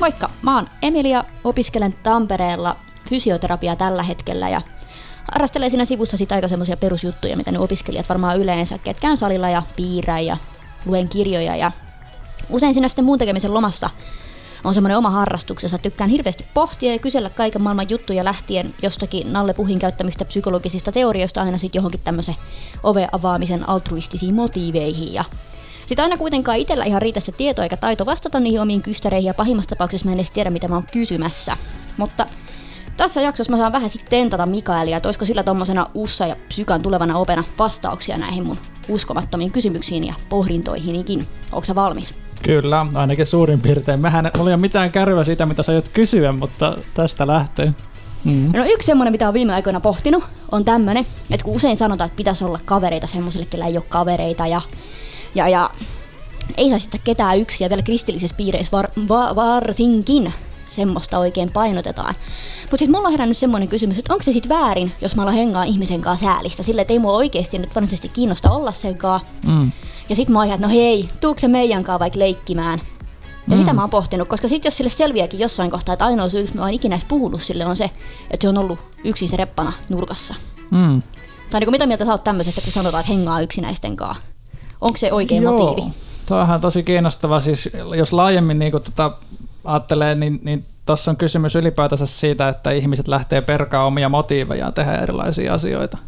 Moikka, mä oon Emilia, opiskelen Tampereella fysioterapiaa tällä hetkellä ja harrastelen siinä sivussa sitä aika semmoisia perusjuttuja, mitä ne opiskelijat varmaan yleensä, että käyn salilla ja piirrän ja luen kirjoja ja usein siinä sitten muun tekemisen lomassa on semmoinen oma harrastuksensa. Tykkään hirveästi pohtia ja kysellä kaiken maailman juttuja lähtien jostakin Nalle Puhin käyttämistä psykologisista teorioista aina sitten johonkin tämmöisen ove avaamisen altruistisiin motiiveihin. Ja sitä aina kuitenkaan itsellä ihan riitä se tieto eikä taito vastata niihin omiin kystäreihin ja pahimmassa tapauksessa mä en edes tiedä mitä mä oon kysymässä. Mutta tässä jaksossa mä saan vähän sitten tentata Mikaelia, että olisiko sillä tommosena Ussa ja Psykan tulevana opena vastauksia näihin mun uskomattomiin kysymyksiin ja pohdintoihinikin. Onko sä valmis? Kyllä, ainakin suurin piirtein. Mehän ei ole mitään kärryä siitä, mitä sä aiot kysyä, mutta tästä lähtee. Mm. No yksi semmoinen, mitä on viime aikoina pohtinut, on tämmöinen, että kun usein sanotaan, että pitäisi olla kavereita semmoisille, kellä ei ole kavereita ja, ja, ja ei saa sitten ketään yksin ja vielä kristillisessä piireissä var, va, varsinkin semmoista oikein painotetaan. Mutta sitten mulla on herännyt semmoinen kysymys, että onko se sitten väärin, jos mä alan hengaa ihmisen kanssa säälistä, sille että ei mua oikeasti nyt varsinaisesti kiinnosta olla sen kanssa. Mm. Ja sitten mä oon että no hei, tuukse meidän kanssa vaikka leikkimään. Ja mm. sitä mä oon pohtinut, koska sitten jos sille selviääkin jossain kohtaa, että ainoa syy, mä oon ikinä edes puhunut sille, on se, että se on ollut yksin se reppana nurkassa. Mm. Tai niin mitä mieltä sä oot tämmöisestä, kun sanotaan, että hengaa yksinäisten kanssa? Onko se oikein Joo. motiivi? Tuohan on tosi kiinnostava. Siis jos laajemmin niin tota, ajattelee, niin, niin tuossa on kysymys ylipäätänsä siitä, että ihmiset lähtee perkaa omia motiivejaan tehdä erilaisia asioita.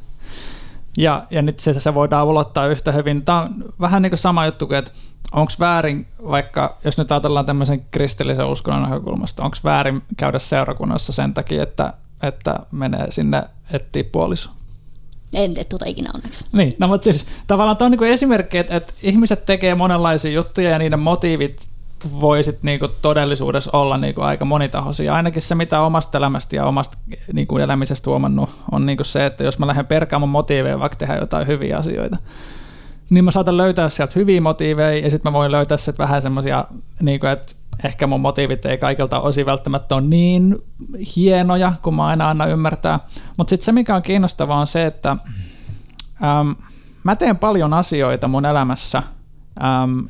Ja, ja nyt se, se voidaan ulottaa yhtä hyvin. Tämä on vähän niin kuin sama juttu kuin, että onko väärin, vaikka jos nyt ajatellaan tämmöisen kristillisen uskonnon näkökulmasta, onko väärin käydä seurakunnassa sen takia, että, että menee sinne etsiä puoliso? En tee tuota ikinä onneksi. Niin, no mutta siis tavallaan tämä on niin esimerkki, että, että ihmiset tekee monenlaisia juttuja ja niiden motiivit voisit niinku todellisuudessa olla niinku aika monitahoisia. Ainakin se, mitä omasta elämästä ja omasta niinku elämisestä huomannut, on niinku se, että jos mä lähden perkaamaan motiiveja vaikka tehdä jotain hyviä asioita, niin mä saatan löytää sieltä hyviä motiiveja ja sitten mä voin löytää sitten vähän semmoisia, niinku, että ehkä mun motiivit ei kaikilta osin välttämättä ole niin hienoja, kuin mä aina anna ymmärtää. Mutta sitten se, mikä on kiinnostavaa, on se, että äm, mä teen paljon asioita mun elämässä, äm,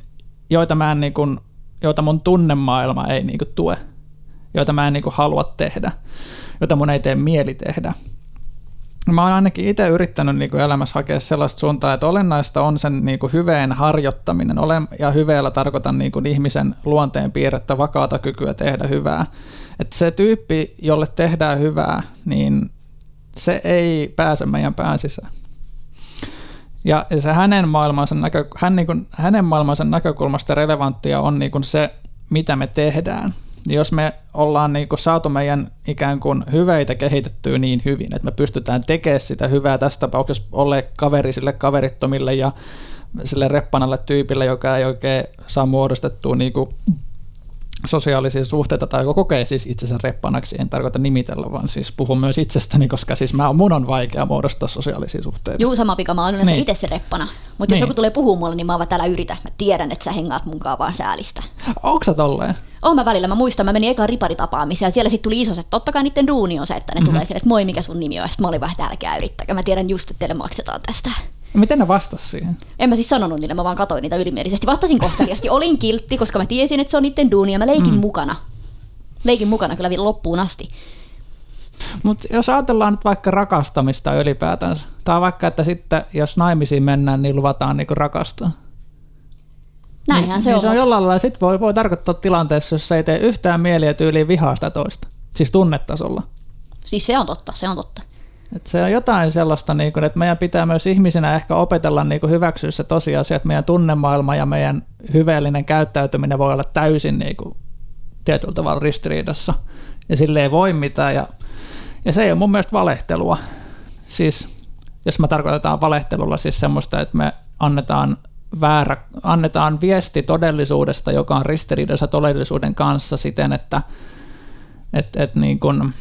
joita mä en niin kun joita mun tunnemaailma ei niinku tue, joita mä en niinku halua tehdä, joita mun ei tee mieli tehdä. Mä oon ainakin itse yrittänyt niinku elämässä hakea sellaista suuntaa, että olennaista on sen niinku hyveen harjoittaminen. Olen, ja hyveellä tarkoitan niinku ihmisen luonteen piirrettä vakaata kykyä tehdä hyvää. Et se tyyppi, jolle tehdään hyvää, niin se ei pääse meidän pään sisään. Ja se hänen maailmansa, näkö, hän niin kuin, hänen maailmansa näkökulmasta relevanttia on niin kuin se, mitä me tehdään. Jos me ollaan niin kuin saatu meidän ikään kuin hyveitä kehitettyä niin hyvin, että me pystytään tekemään sitä hyvää tässä tapauksessa olle kaveri sille kaverittomille ja sille reppanalle tyypille, joka ei oikein saa muodostettua niin kuin sosiaalisia suhteita tai kokee siis itsensä reppanaksi, en tarkoita nimitellä, vaan siis puhun myös itsestäni, koska siis mä, mun on vaikea muodostaa sosiaalisia suhteita. Juu, sama pika, mä oon niin. itse se reppana. Mutta jos niin. joku tulee puhua mulle, niin mä vaan täällä yritä. Mä tiedän, että sä hengaat munkaan vaan säälistä. Onko sä tolleen? Oon mä välillä, mä muistan, mä menin ekaan riparitapaamiseen ja siellä sitten tuli iso, että totta kai niiden duuni on se, että ne mm-hmm. tulee sille, että moi mikä sun nimi on, ja mä olin vähän, että älkää yrittäkää, mä tiedän just, että teille maksetaan tästä. Miten ne vastasi siihen? En mä siis sanonut niille, mä vaan katsoin niitä ylimielisesti. Vastasin kohteliasti. Olin kiltti, koska mä tiesin, että se on niiden duuni ja mä leikin mm. mukana. Leikin mukana kyllä loppuun asti. Mutta jos ajatellaan nyt vaikka rakastamista ylipäätänsä, tai vaikka, että sitten jos naimisiin mennään, niin luvataan niinku rakastaa. Näinhän niin, se niin on. Se on jollain lailla, sit voi, voi tarkoittaa tilanteessa, jos se ei tee yhtään mieliä tyyliin vihaa sitä toista. Siis tunnetasolla. Siis se on totta, se on totta. Et se on jotain sellaista, niin kuin, että meidän pitää myös ihmisinä ehkä opetella niin hyväksyä se tosiasia, että meidän tunnemaailma ja meidän hyveellinen käyttäytyminen voi olla täysin niin kuin, tietyllä tavalla ristiriidassa. Ja sille ei voi mitään. Ja, ja se ei ole mun mielestä valehtelua. Siis jos me tarkoitetaan valehtelulla siis semmoista, että me annetaan väärä, annetaan viesti todellisuudesta, joka on ristiriidassa todellisuuden kanssa siten, että et, et niin kuin,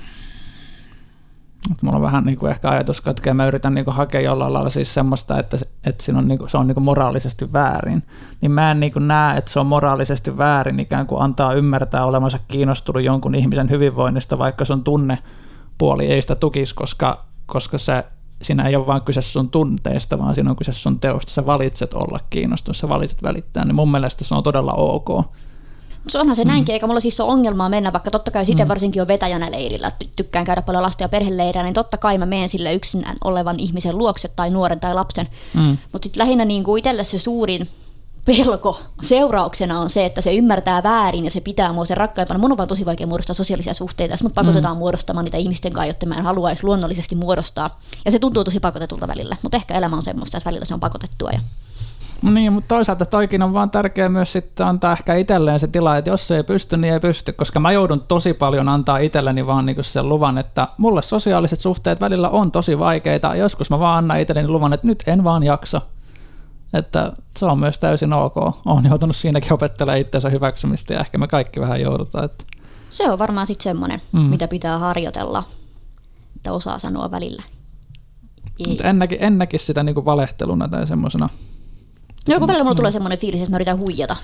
Mulla on vähän niin kuin ehkä ajatuskatkeja, mä yritän niin kuin hakea jollain lailla siis semmoista, että, se, että siinä on niin kuin, se on niin kuin moraalisesti väärin. Niin mä en niin kuin näe, että se on moraalisesti väärin ikään kuin antaa ymmärtää olemansa kiinnostunut jonkun ihmisen hyvinvoinnista, vaikka sun tunnepuoli ei sitä tukisi, koska, koska se, siinä ei ole vain kyse sun tunteesta, vaan siinä on kyse sun teosta. Sä valitset olla kiinnostunut, sä valitset välittää, niin mun mielestä se on todella ok. Se onhan se mm. näinkin, eikä mulla siis ole ongelmaa mennä, vaikka totta kai sitten mm. varsinkin on vetäjänä leirillä, tykkään käydä paljon lasten ja perheleirillä, niin totta kai mä menen sille yksinään olevan ihmisen luokse tai nuoren tai lapsen. Mm. Mutta lähinnä niin kuin itselle se suurin pelko seurauksena on se, että se ymmärtää väärin ja se pitää mua sen rakkaimpana. Mun on vaan tosi vaikea muodostaa sosiaalisia suhteita, jos mut pakotetaan mm. muodostamaan niitä ihmisten kanssa, jotta mä en haluaisi luonnollisesti muodostaa. Ja se tuntuu tosi pakotetulta välillä, mutta ehkä elämä on semmoista, että välillä se on pakotettua. Ja... No niin, mutta toisaalta toikin on vaan tärkeää myös sitten antaa ehkä itselleen se tila, että jos se ei pysty, niin ei pysty, koska mä joudun tosi paljon antaa itselleni vaan niinku sen luvan, että mulle sosiaaliset suhteet välillä on tosi vaikeita. Joskus mä vaan annan itselleni luvan, että nyt en vaan jaksa. Että se on myös täysin ok. Olen joutunut siinäkin opettelemaan itsensä hyväksymistä ja ehkä me kaikki vähän joudutaan. Että... Se on varmaan sitten semmoinen, mm. mitä pitää harjoitella, että osaa sanoa välillä. Mutta en, näki, en näkisi sitä niinku valehteluna tai semmoisena. No kun välillä mulla mm. tulee semmoinen fiilis, että mä yritän huijata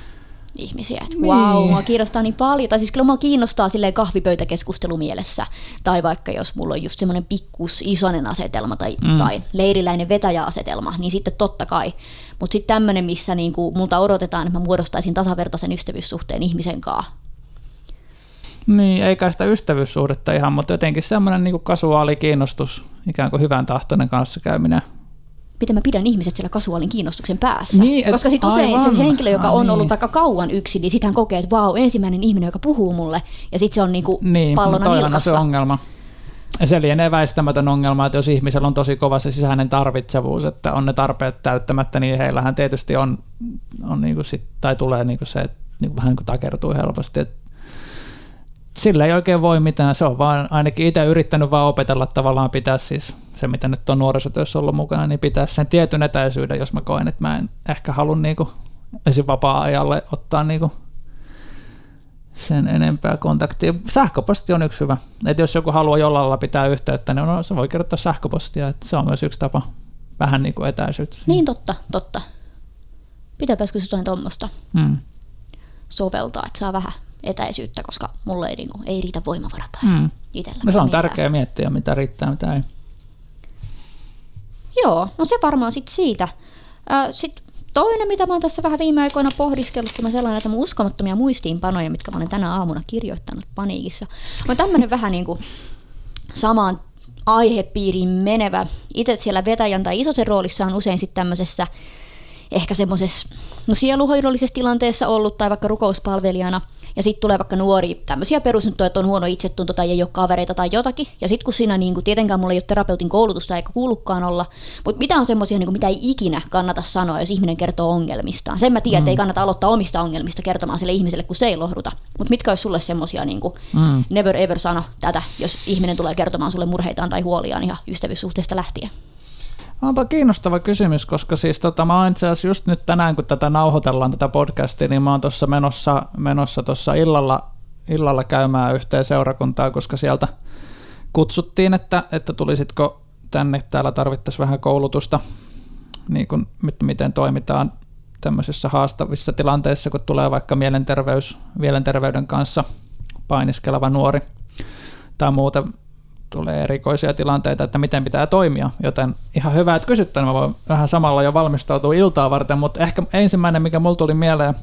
ihmisiä. Että niin. wow, mua kiinnostaa niin paljon. Tai siis kyllä mua kiinnostaa silleen kahvipöytäkeskustelu mielessä. Tai vaikka jos mulla on just semmoinen pikkus isonen asetelma tai, mm. tai leiriläinen vetäjäasetelma, niin sitten totta kai. Mutta sitten tämmöinen, missä niinku multa odotetaan, että mä muodostaisin tasavertaisen ystävyyssuhteen ihmisen kanssa. Niin, eikä sitä ystävyyssuhdetta ihan, mutta jotenkin semmoinen niinku kasuaali kiinnostus, ikään kuin hyvän tahtoinen kanssakäyminen miten mä pidän ihmiset siellä kasuaalin kiinnostuksen päässä. Niin, et, Koska sitten usein aivan. se henkilö, joka on niin. ollut aika kauan yksin, niin sitten hän kokee, että vau, ensimmäinen ihminen, joka puhuu mulle, ja sitten se on niinku niin, pallona nilkassa. se ongelma. Ja se lienee väistämätön ongelma, että jos ihmisellä on tosi kova se sisäinen tarvitsevuus, että on ne tarpeet täyttämättä, niin heillähän tietysti on, on niinku sit, tai tulee niinku se, että niinku vähän niinku takertuu helposti. Et sillä ei oikein voi mitään, se on vaan ainakin itse yrittänyt vaan opetella tavallaan pitää siis se, mitä nyt on nuorisotyössä ollut mukana, niin pitää sen tietyn etäisyyden, jos mä koen, että mä en ehkä halua niinku esim. vapaa-ajalle ottaa niinku sen enempää kontaktia. Sähköposti on yksi hyvä. Että jos joku haluaa jollain lailla pitää yhteyttä, niin no, se voi kirjoittaa sähköpostia. Että se on myös yksi tapa vähän niin kuin etäisyyttä. Niin totta, totta. Pitääpäisikö se jotain tuommoista hmm. soveltaa, että saa vähän etäisyyttä, koska mulle ei, niin kuin, ei riitä voimavarat hmm. itsellä. No se on tärkeää miettiä, mitä riittää, mitä ei. Joo, no se varmaan sitten siitä. Sitten toinen, mitä mä oon tässä vähän viime aikoina pohdiskellut, kun mä sellainen, että mun uskomattomia muistiinpanoja, mitkä mä olen tänä aamuna kirjoittanut paniikissa, on tämmöinen vähän niin kuin samaan aihepiiriin menevä. Itse siellä vetäjän tai isosen roolissa on usein sitten tämmöisessä ehkä semmoisessa no sieluhoidollisessa tilanteessa ollut tai vaikka rukouspalvelijana – ja sitten tulee vaikka nuori tämmöisiä perusjuttuja, että on huono itsetunto tai ei ole kavereita tai jotakin. Ja sitten kun siinä niin kuin, tietenkään mulla ei ole terapeutin koulutusta eikä kuulukaan olla, mutta mitä on semmoisia, niin mitä ei ikinä kannata sanoa, jos ihminen kertoo ongelmistaan. Sen mä tiedän, mm. että ei mm. kannata aloittaa omista ongelmista kertomaan sille ihmiselle, kun se ei lohduta. Mutta mitkä olisi sulle semmoisia, niin kuin, mm. never ever sano tätä, jos ihminen tulee kertomaan sulle murheitaan tai huoliaan ihan ystävyyssuhteesta lähtien? Onpa kiinnostava kysymys, koska siis tota, mä oon itse asiassa just nyt tänään, kun tätä nauhoitellaan tätä podcastia, niin mä oon tuossa menossa, menossa tuossa illalla, illalla käymään yhteen seurakuntaa, koska sieltä kutsuttiin, että, että tulisitko tänne, täällä tarvittaisiin vähän koulutusta, niin kuin, miten toimitaan tämmöisissä haastavissa tilanteissa, kun tulee vaikka mielenterveys, mielenterveyden kanssa painiskeleva nuori tai muuten tulee erikoisia tilanteita, että miten pitää toimia, joten ihan hyvä, että kysyt mä voin vähän samalla jo valmistautua iltaa varten, mutta ehkä ensimmäinen, mikä mulla tuli mieleen,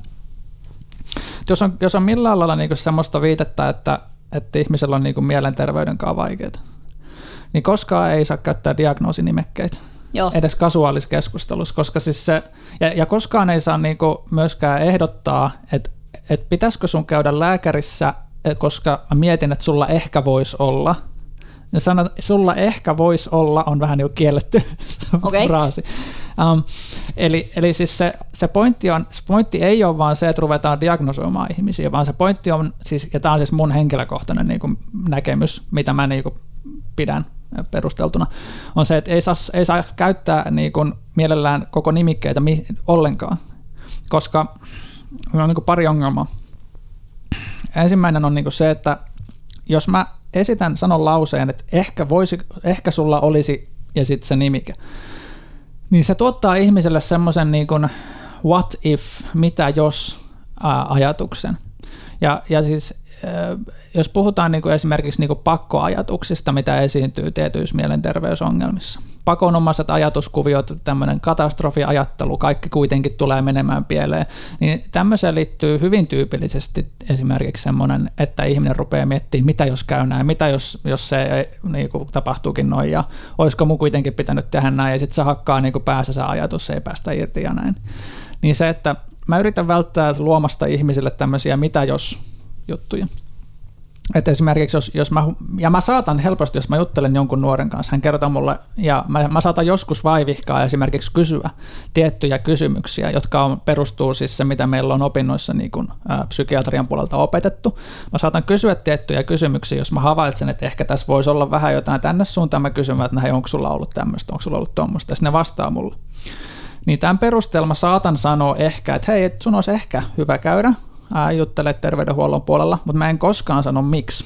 jos on, jos on millään lailla niin semmoista viitettä, että, että ihmisellä on niin mielenterveyden kanssa vaikeaa, niin koskaan ei saa käyttää diagnoosinimekkeitä. Joo. edes kasuaaliskeskustelussa, koska siis se, ja, ja koskaan ei saa niinku myöskään ehdottaa, että et pitäisikö sun käydä lääkärissä, koska mä mietin, että sulla ehkä voisi olla – ja sanat, sulla ehkä voisi olla, on vähän jo kielletty okay. fraasi. Um, eli, eli siis se, se, pointti on, se pointti ei ole vaan se, että ruvetaan diagnosoimaan ihmisiä, vaan se pointti on, siis, ja tämä on siis mun henkilökohtainen niin kuin, näkemys, mitä mä niin kuin, pidän perusteltuna, on se, että ei saa, ei saa käyttää niin kuin, mielellään koko nimikkeitä mi- ollenkaan, koska on niin kuin, pari ongelmaa. Ensimmäinen on niin kuin se, että jos mä esitän, sanon lauseen, että ehkä, voisi, ehkä sulla olisi, ja sitten se nimike, niin se tuottaa ihmiselle semmoisen niin kuin what if, mitä jos ajatuksen. Ja, ja siis jos puhutaan niin kuin esimerkiksi niin kuin pakkoajatuksista, mitä esiintyy tietyissä mielenterveysongelmissa, pakonomaiset ajatuskuviot, tämmöinen katastrofiajattelu, kaikki kuitenkin tulee menemään pieleen, niin tämmöiseen liittyy hyvin tyypillisesti esimerkiksi semmoinen, että ihminen rupeaa miettimään, mitä jos käy näin, mitä jos, jos se ei, niin kuin tapahtuukin noin, ja olisiko mun kuitenkin pitänyt tehdä näin, ja sitten se hakkaa niin kuin päässä se ajatus, se ei päästä irti ja näin. Niin se, että mä yritän välttää luomasta ihmisille tämmöisiä mitä jos juttuja. Että esimerkiksi jos, jos mä, ja mä saatan helposti, jos mä juttelen jonkun nuoren kanssa, hän kertoo mulle, ja mä, mä saatan joskus vaivihkaa esimerkiksi kysyä tiettyjä kysymyksiä, jotka on, perustuu siis se, mitä meillä on opinnoissa niin kuin, ä, psykiatrian puolelta opetettu. Mä saatan kysyä tiettyjä kysymyksiä, jos mä havaitsen, että ehkä tässä voisi olla vähän jotain tänne suuntaan, mä kysyn, että hei, onko sulla ollut tämmöistä, onko sulla ollut tuommoista, ja ne vastaa mulle. Niin tämän perusteella mä saatan sanoa ehkä, että hei, sun olisi ehkä hyvä käydä ää, juttele terveydenhuollon puolella, mutta mä en koskaan sano miksi.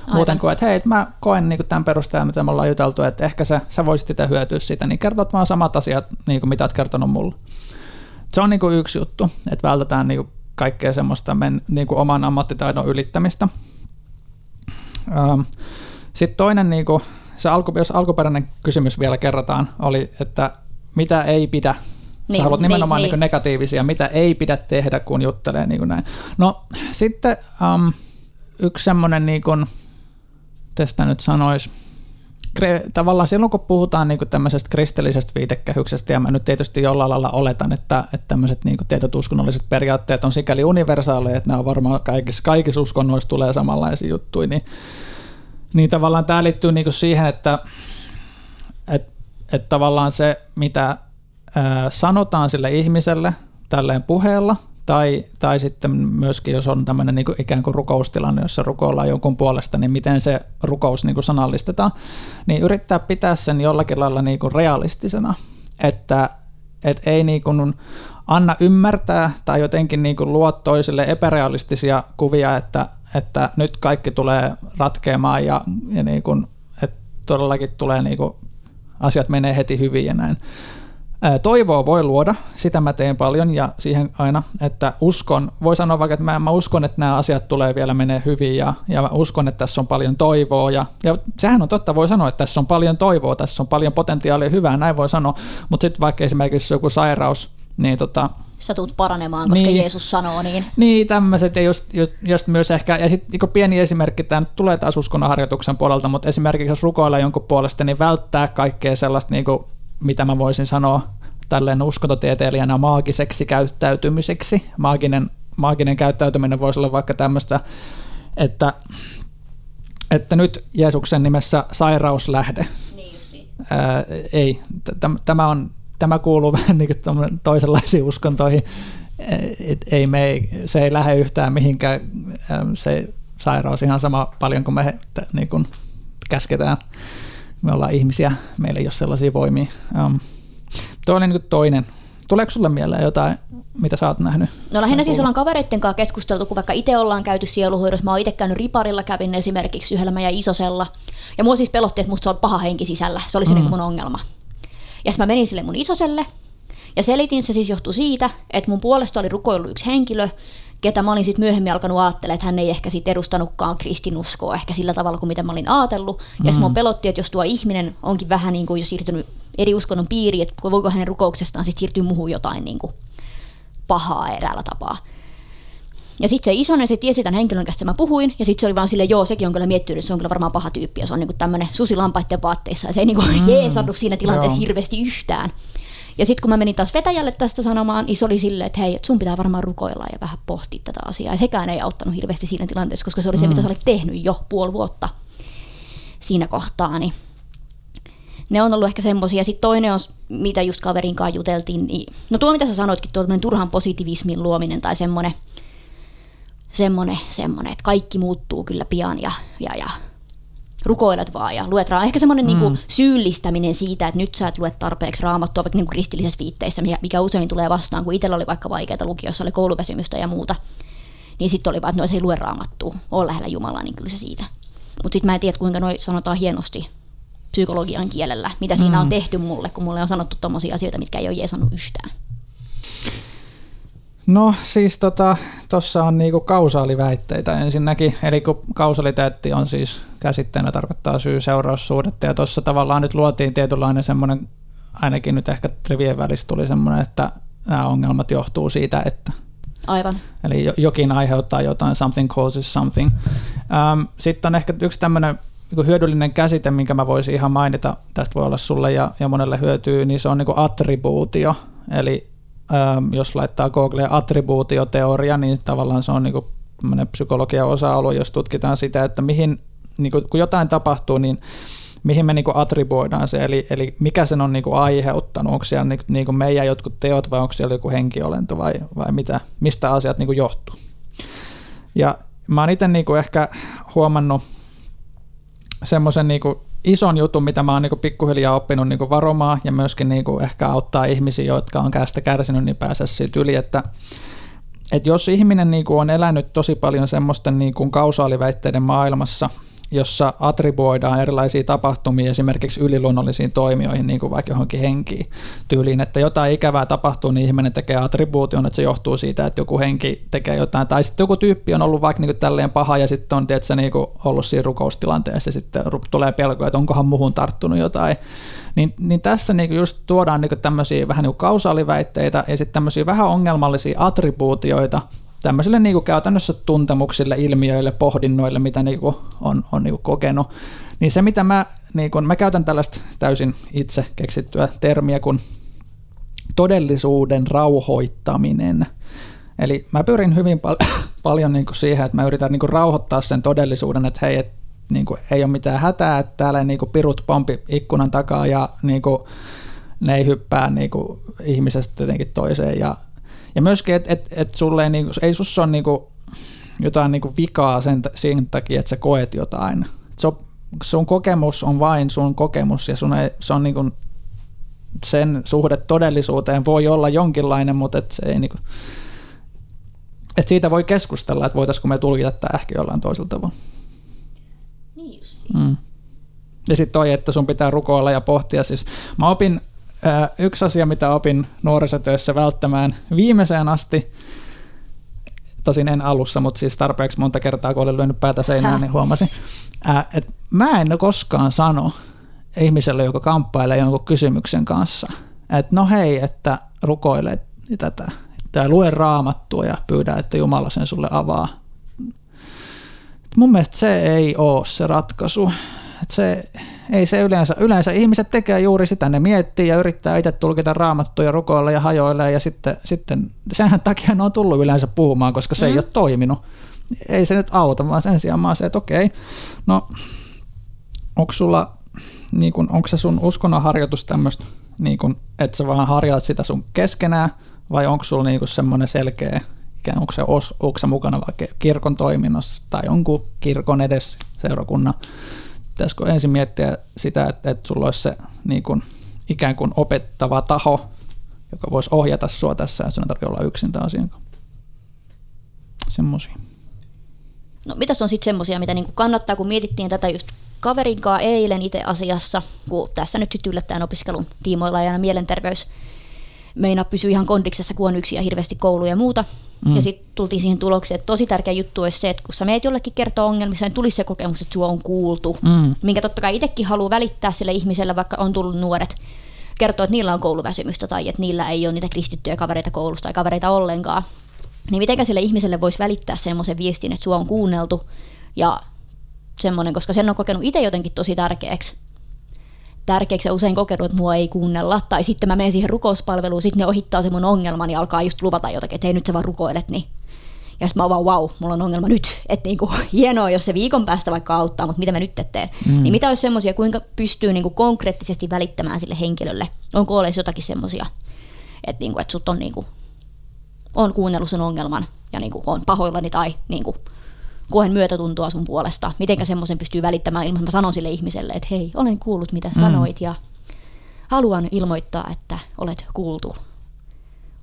Aivan. Muuten kuin, että hei, mä koen niin tämän perusteella, mitä me ollaan juteltu, että ehkä sä, sä voisit itse hyötyä siitä, niin kertot vaan samat asiat, niin kuin mitä oot kertonut mulle. Se on niin kuin yksi juttu, että vältetään niin kuin kaikkea semmoista men, niin kuin oman ammattitaidon ylittämistä. Ähm, Sitten toinen, niin kuin, se alku, jos alkuperäinen kysymys vielä kerrataan, oli, että mitä ei pidä niin, Sä haluat nimenomaan niin, niin. negatiivisia, mitä ei pidä tehdä, kun juttelee niin kuin näin. No sitten um, yksi semmoinen, niin kuin, tästä nyt sanoisi, tavallaan silloin kun puhutaan niin tämmöisestä kristillisestä viitekehyksestä, ja mä nyt tietysti jollain lailla oletan, että, että tämmöiset niin tietyt uskonnolliset periaatteet on sikäli universaaleja, että nämä on varmaan kaikissa, kaikissa uskonnoissa tulee samanlaisia juttuja, niin, niin tavallaan tämä liittyy niin siihen, että, että, että tavallaan se, mitä sanotaan sille ihmiselle tälleen puheella, tai, tai sitten myöskin, jos on tämmöinen niin kuin ikään kuin rukoustilanne, jossa rukoillaan jonkun puolesta, niin miten se rukous niin kuin sanallistetaan, niin yrittää pitää sen jollakin lailla niin kuin realistisena, että et ei niin kuin anna ymmärtää tai jotenkin niin kuin luo toisille epärealistisia kuvia, että, että nyt kaikki tulee ratkeamaan ja, ja niin kuin, että todellakin tulee niin kuin, asiat menee heti hyvin ja näin. Toivoa voi luoda, sitä mä teen paljon ja siihen aina, että uskon, voi sanoa vaikka, että mä, mä uskon, että nämä asiat tulee vielä menee hyvin ja, ja mä uskon, että tässä on paljon toivoa ja, ja sehän on totta, voi sanoa, että tässä on paljon toivoa, tässä on paljon potentiaalia hyvää, näin voi sanoa, mutta sitten vaikka esimerkiksi joku sairaus, niin tota, sä tulet paranemaan, koska niin, Jeesus sanoo niin. Niin, tämmöiset, ja just, just, just myös ehkä, ja sitten niin pieni esimerkki, tämä tulee taas uskonnonharjoituksen puolelta, mutta esimerkiksi jos rukoilla jonkun puolesta, niin välttää kaikkea sellaista niin kuin mitä mä voisin sanoa tälleen uskontotieteilijänä maagiseksi käyttäytymiseksi. Maaginen, maaginen käyttäytyminen voisi olla vaikka tämmöistä, että, että nyt Jeesuksen nimessä sairaus lähde. Niin justiin. Ää, ei, tämä, on, tämä kuuluu vähän niin kuin toisenlaisiin uskontoihin. Et ei me, se ei lähde yhtään mihinkään se sairaus ihan sama paljon kuin me niin kuin käsketään me ollaan ihmisiä, meillä ei ole sellaisia voimia. Um, tuo oli niin toinen. Tuleeko sulle mieleen jotain, mitä sä oot nähnyt? No lähinnä siis ollaan kavereiden kanssa keskusteltu, kun vaikka itse ollaan käyty sieluhoidossa. Mä oon itse käynyt riparilla, kävin esimerkiksi yhdellä meidän isosella. Ja mua siis pelotti, että musta on paha henki sisällä. Se oli se mm. niin mun ongelma. Ja mä menin sille mun isoselle, ja selitin, se siis johtui siitä, että mun puolesta oli rukoillut yksi henkilö, ketä mä olin sitten myöhemmin alkanut ajattelemaan, että hän ei ehkä sitten edustanutkaan kristinuskoa ehkä sillä tavalla kuin mitä mä olin ajatellut. Mm. Ja mun pelotti, että jos tuo ihminen onkin vähän niin kuin jo siirtynyt eri uskonnon piiriin, että voiko hänen rukouksestaan sitten siirtyä muuhun jotain niin kuin pahaa eräällä tapaa. Ja sitten se isonen, se tiesi tämän henkilön kanssa, mä puhuin, ja sitten se oli vaan sille, joo, sekin on kyllä miettinyt, että se on kyllä varmaan paha tyyppi, ja se on niinku tämmöinen susilampaiden vaatteissa, ja se ei niinku mm, jeesannut siinä tilanteessa joo. hirveästi yhtään. Ja sitten kun mä menin taas vetäjälle tästä sanomaan, niin se oli silleen, että hei, sun pitää varmaan rukoilla ja vähän pohtia tätä asiaa. Ja sekään ei auttanut hirveästi siinä tilanteessa, koska se oli se, mm. mitä sä olit tehnyt jo puoli vuotta siinä kohtaa. Niin ne on ollut ehkä semmoisia. Sitten toinen on, mitä just kaverin kanssa juteltiin, niin, no tuo mitä sä sanoitkin, tuo turhan positiivismin luominen tai semmoinen, semmoinen, semmoinen, että kaikki muuttuu kyllä pian ja, ja, ja rukoilet vaan ja luet raamattua. Ehkä semmoinen niinku mm. niinku syyllistäminen siitä, että nyt sä et lue tarpeeksi raamattua vaikka niinku kristillisessä viitteissä, mikä usein tulee vastaan, kun itsellä oli vaikka vaikeita lukiossa, oli kouluväsymystä ja muuta. Niin sitten oli vaan, että no se ei lue raamattua, ole lähellä Jumalaa, niin kyllä se siitä. Mutta sitten mä en tiedä, kuinka noi sanotaan hienosti psykologian kielellä, mitä siinä mm. on tehty mulle, kun mulle on sanottu tommosia asioita, mitkä ei ole jeesannut yhtään. No siis tota, tuossa on niinku kausaaliväitteitä ensinnäkin, eli kun kausaliteetti on siis käsitteenä tarkoittaa syy-seuraussuhdetta, ja tuossa tavallaan nyt luotiin tietynlainen semmoinen, ainakin nyt ehkä trivien välissä tuli semmoinen, että nämä ongelmat johtuu siitä, että Aivan. Eli jokin aiheuttaa jotain, something causes something. Um, Sitten on ehkä yksi tämmöinen niin hyödyllinen käsite, minkä mä voisin ihan mainita, tästä voi olla sulle ja, ja monelle hyötyy, niin se on niin attribuutio. Eli jos laittaa Googleen attribuutioteoria, niin tavallaan se on niin psykologian osa-alue, jos tutkitaan sitä, että mihin, niin kuin, kun jotain tapahtuu, niin mihin me niinku attribuoidaan se, eli, eli mikä sen on niinku aiheuttanut, onko siellä niinku, niinku meidän jotkut teot vai onko siellä joku henkiolento vai, vai mitä, mistä asiat niinku johtuu. Ja mä oon itse niinku ehkä huomannut semmoisen niinku ison jutun, mitä mä oon niinku pikkuhiljaa oppinut niinku varomaan ja myöskin niinku ehkä auttaa ihmisiä, jotka on kästä kärsinyt, niin pääsee siitä yli, että et jos ihminen niinku on elänyt tosi paljon semmoisten niinku kausaaliväitteiden maailmassa, jossa attribuoidaan erilaisia tapahtumia esimerkiksi yliluonnollisiin toimijoihin, niin kuin vaikka johonkin henkiin tyyliin, että jotain ikävää tapahtuu, niin ihminen tekee attribuution, että se johtuu siitä, että joku henki tekee jotain, tai sitten joku tyyppi on ollut vaikka niin kuin tälleen paha, ja sitten on tietysti, niin kuin ollut siinä rukoustilanteessa, ja sitten tulee pelko, että onkohan muhun tarttunut jotain, niin, niin tässä niin just tuodaan niin tämmöisiä vähän niin kausaaliväitteitä, ja sitten tämmöisiä vähän ongelmallisia attribuutioita, tämmöisille niin kuin käytännössä tuntemuksille, ilmiöille, pohdinnoille, mitä niin kuin on, on niin kuin kokenut. Niin se, mitä mä, niin kuin, mä käytän tällaista täysin itse keksittyä termiä kuin todellisuuden rauhoittaminen. Eli mä pyrin hyvin pal- paljon niin kuin siihen, että mä yritän niin kuin rauhoittaa sen todellisuuden, että hei, et, niin kuin, ei ole mitään hätää, että täällä niin kuin pirut pompi ikkunan takaa ja niin kuin, ne ei hyppää niin kuin, ihmisestä jotenkin toiseen ja ja myöskin, että et, et sulle ei, niinku, ei sussa ole niinku jotain niinku vikaa sen, sen takia, että sä koet jotain. So, sun kokemus on vain sun kokemus ja sun ei, se on niinku, sen suhde todellisuuteen voi olla jonkinlainen, mutta et se ei niinku, et siitä voi keskustella, että voitaisiko me tulkita tämä ehkä jollain toisella tavalla. Niin just. Mm. Ja sitten toi, että sun pitää rukoilla ja pohtia. Siis mä opin Yksi asia, mitä opin nuorisotyössä välttämään viimeiseen asti, tosin en alussa, mutta siis tarpeeksi monta kertaa, kun olin lyönyt päätä seinään, niin huomasin, että mä en koskaan sano ihmiselle, joka kamppailee jonkun kysymyksen kanssa, että no hei, että rukoile tätä, tai lue raamattua ja pyydä, että Jumala sen sulle avaa. Mun mielestä se ei ole se ratkaisu. Että se, ei se yleensä, yleensä ihmiset tekee juuri sitä, ne miettii ja yrittää itse tulkita raamattuja rukoilla ja hajoilla ja sitten, sitten senhän takia ne on tullut yleensä puhumaan, koska se mm. ei ole toiminut. Ei se nyt auta, vaan sen sijaan mä se, että okei, no onko sulla, niin kun, onko se sun uskonnon harjoitus tämmöistä, niin kun, että sä vaan harjoitat sitä sun keskenään, vai onko sulla niin semmoinen selkeä, ikään onko se, os, onko se mukana vaikka kirkon toiminnassa tai jonkun kirkon edes seurakunnan pitäisikö ensin miettiä sitä, että, että sulla olisi se niin kuin, ikään kuin opettava taho, joka voisi ohjata sua tässä, että sinun tarvitsee olla yksin tämän asian Semmoisia. No mitäs on sitten semmoisia, mitä niinku kannattaa, kun mietittiin tätä just kaverinkaan eilen itse asiassa, kun tässä nyt sitten yllättäen opiskelun tiimoilla ja mielenterveys meinaa pysyä ihan kondiksessa, kun on yksi ja hirveästi kouluja ja muuta. Mm. Ja sitten tultiin siihen tulokseen, että tosi tärkeä juttu olisi se, että kun sä meet jollekin kertoa ongelmissa, niin tulisi se kokemus, että sua on kuultu. Mm. Minkä totta kai itsekin haluaa välittää sille ihmiselle, vaikka on tullut nuoret, kertoo, että niillä on kouluväsymystä tai että niillä ei ole niitä kristittyjä kavereita koulusta tai kavereita ollenkaan. Niin mitenkä sille ihmiselle voisi välittää semmoisen viestin, että sua on kuunneltu ja semmoinen, koska sen on kokenut itse jotenkin tosi tärkeäksi tärkeäksi ja usein kokenut, että mua ei kuunnella. Tai sitten mä menen siihen rukouspalveluun, sitten ne ohittaa se mun ongelman ja alkaa just luvata jotakin, että hei nyt sä vaan rukoilet, niin ja sitten mä vaan, wow, mulla on ongelma nyt. Että niinku, hienoa, jos se viikon päästä vaikka auttaa, mutta mitä mä nyt teen? Mm. Niin mitä olisi semmoisia, kuinka pystyy niinku konkreettisesti välittämään sille henkilölle? Onko olisi jotakin semmoisia, että niinku, et sut on, niinku, on kuunnellut sun ongelman ja niinku, on pahoillani tai niinku, koen myötätuntoa sun puolesta. Mitenkä semmoisen pystyy välittämään ilman, että mä sanon sille ihmiselle, että hei, olen kuullut mitä mm. sanoit ja haluan ilmoittaa, että olet kuultu.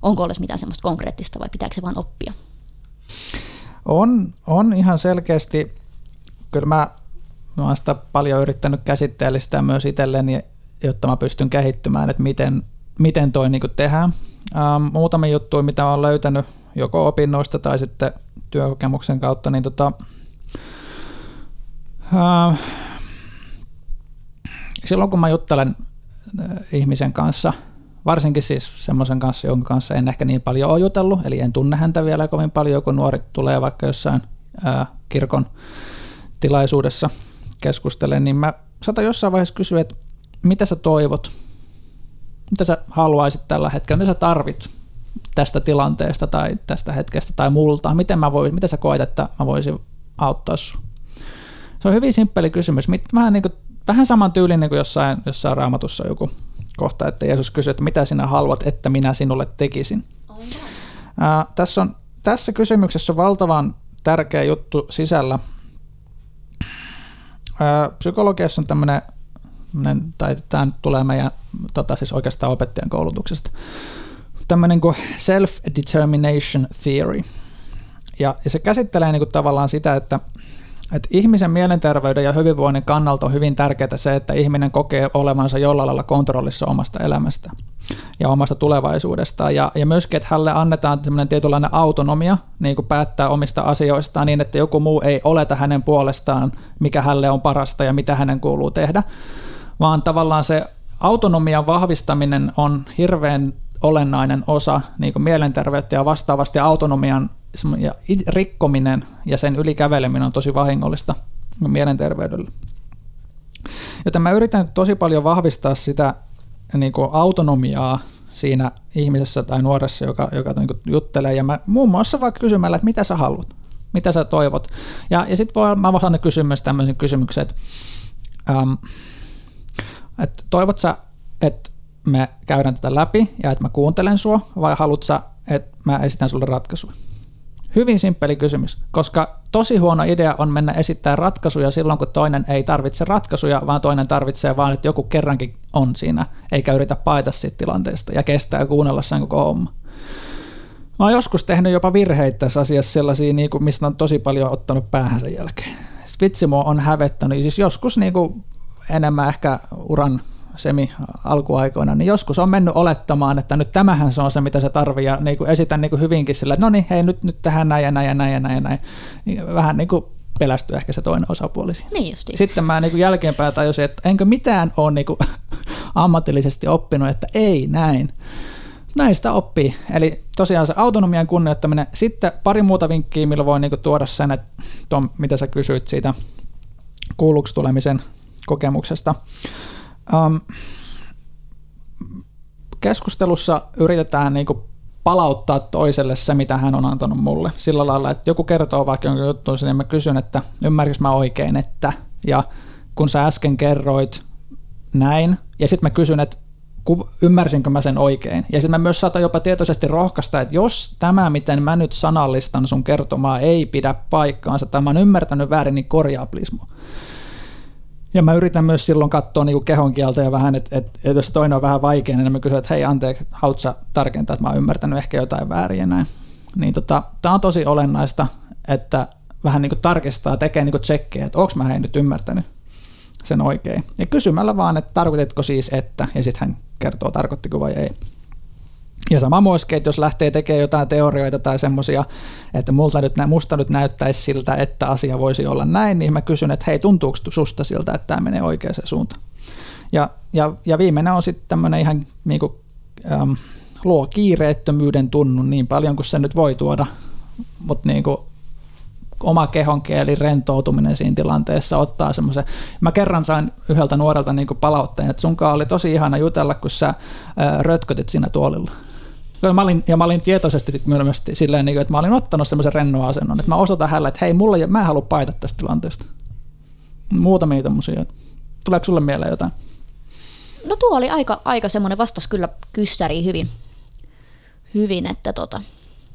Onko olisi mitään semmoista konkreettista vai pitääkö se vain oppia? On, on ihan selkeästi, kyllä mä, mä olen sitä paljon yrittänyt käsitteellistää myös itselleni, jotta mä pystyn kehittymään, että miten, miten toi niin tehdään. Ähm, muutamia juttuja, mitä olen löytänyt joko opinnoista tai sitten työkokemuksen kautta, niin tota, ää, silloin kun mä juttelen ihmisen kanssa, varsinkin siis semmoisen kanssa, jonka kanssa en ehkä niin paljon ole jutellut, eli en tunne häntä vielä kovin paljon, kun nuori tulee vaikka jossain ää, kirkon tilaisuudessa keskustelen, niin mä saatan jossain vaiheessa kysyä, että mitä sä toivot, mitä sä haluaisit tällä hetkellä, mitä sä tarvit tästä tilanteesta tai tästä hetkestä tai multa, miten mä voin, mitä sä koet, että mä voisin auttaa sun. Se on hyvin simppeli kysymys, vähän, niin kuin, vähän saman tyylinen kuin jossain, jossain raamatussa joku kohta, että Jeesus kysyy, että mitä sinä haluat, että minä sinulle tekisin. Ää, tässä, on, tässä kysymyksessä on valtavan tärkeä juttu sisällä. Ää, psykologiassa on tämmöinen, tai tämä nyt tulee meidän tota, siis oikeastaan opettajan koulutuksesta, tämmöinen kuin self-determination theory. Ja, ja se käsittelee niin kuin tavallaan sitä, että et ihmisen mielenterveyden ja hyvinvoinnin kannalta on hyvin tärkeää se, että ihminen kokee olevansa jollain lailla kontrollissa omasta elämästä ja omasta tulevaisuudestaan. Ja, ja myöskin, että hänelle annetaan sellainen tietynlainen autonomia niin kuin päättää omista asioistaan niin, että joku muu ei oleta hänen puolestaan, mikä hänelle on parasta ja mitä hänen kuuluu tehdä, vaan tavallaan se autonomian vahvistaminen on hirveän olennainen osa niin kuin mielenterveyttä ja vastaavasti autonomian ja rikkominen ja sen ylikäveleminen on tosi vahingollista mielenterveydelle. Joten mä yritän tosi paljon vahvistaa sitä niin kuin autonomiaa siinä ihmisessä tai nuoressa, joka, joka niin kuin juttelee, ja mä muun muassa vaikka kysymällä, että mitä sä haluat, mitä sä toivot. Ja, ja sitten voi, mä voin kysyä myös tämmöisen kysymyksen, että, ähm, että toivot sä, että me käydään tätä läpi ja että mä kuuntelen sua, vai haluat sä, että mä esitän sulle ratkaisuja? Hyvin simppeli kysymys, koska tosi huono idea on mennä esittää ratkaisuja silloin, kun toinen ei tarvitse ratkaisuja, vaan toinen tarvitsee vaan, että joku kerrankin on siinä, eikä yritä paita siitä tilanteesta ja kestää kuunnella sen koko homma. Mä oon joskus tehnyt jopa virheitä tässä asiassa sellaisia, niin kuin, mistä on tosi paljon ottanut päähän sen jälkeen. Vitsi mua on hävettänyt, siis joskus niin kuin, enemmän ehkä uran semi alkuaikoina, niin joskus on mennyt olettamaan, että nyt tämähän se on se, mitä se tarvii, ja niin kuin esitän niin kuin hyvinkin sillä, että no niin, hei, nyt, nyt tähän näin ja näin ja näin ja näin ja näin. Niin vähän niin kuin pelästyy ehkä se toinen osapuoli. Niin justiin. Sitten mä niin kuin jälkeenpäin tajusin, että enkö mitään ole niin kuin ammatillisesti oppinut, että ei näin. Näistä oppii. Eli tosiaan se autonomian kunnioittaminen. Sitten pari muuta vinkkiä, millä voi niin kuin tuoda sen, että Tom, mitä sä kysyit siitä kuulluksi tulemisen kokemuksesta. Um, keskustelussa yritetään niin kuin palauttaa toiselle se, mitä hän on antanut mulle. Sillä lailla, että joku kertoo vaikka jonkun juttu, niin mä kysyn, että ymmärrinkö mä oikein, että, ja kun sä äsken kerroit näin, ja sitten mä kysyn, että ymmärsinkö mä sen oikein. Ja sitten mä myös saatan jopa tietoisesti rohkaista, että jos tämä, miten mä nyt sanallistan sun kertomaa, ei pidä paikkaansa, tai mä oon ymmärtänyt väärin, niin korjaa please ja mä yritän myös silloin katsoa niin kehon kieltä ja vähän, että, että, että jos toinen on vähän vaikea, niin mä kysyn, että hei anteeksi, haluatko sä tarkentaa, että mä oon ymmärtänyt ehkä jotain väärin ja näin. Niin tota, tää on tosi olennaista, että vähän niin kuin tarkistaa, tekee niin tsekkejä, että onko mä hei nyt ymmärtänyt sen oikein. Ja kysymällä vaan, että tarkoititko siis että, ja sitten hän kertoo, tarkoittiko vai ei. Ja sama myöskin, että jos lähtee tekemään jotain teorioita tai semmoisia, että multa nyt, musta nyt näyttäisi siltä, että asia voisi olla näin, niin mä kysyn, että hei, tuntuuko susta siltä, että tämä menee oikeaan suuntaan. Ja, ja, ja viimeinen on sitten tämmöinen ihan niin kuin, äm, luo kiireettömyyden tunnun niin paljon kuin se nyt voi tuoda, mutta niin kuin oma kehonkieli, rentoutuminen siinä tilanteessa ottaa semmoisen. Mä kerran sain yhdeltä nuorelta niin palautteen, että sunkaan oli tosi ihana jutella, kun sä rötkötit siinä tuolilla. Mä olin, ja mä olin tietoisesti myös silleen, niin että mä olin ottanut semmoisen rennon asennon, että mä osoitan hänelle, että hei, mulla ei, mä en halua paita tästä tilanteesta. Muutamia tämmöisiä. Tuleeko sulle mieleen jotain? No tuo oli aika, aika semmoinen vastas kyllä kyssäri hyvin, hyvin että tota,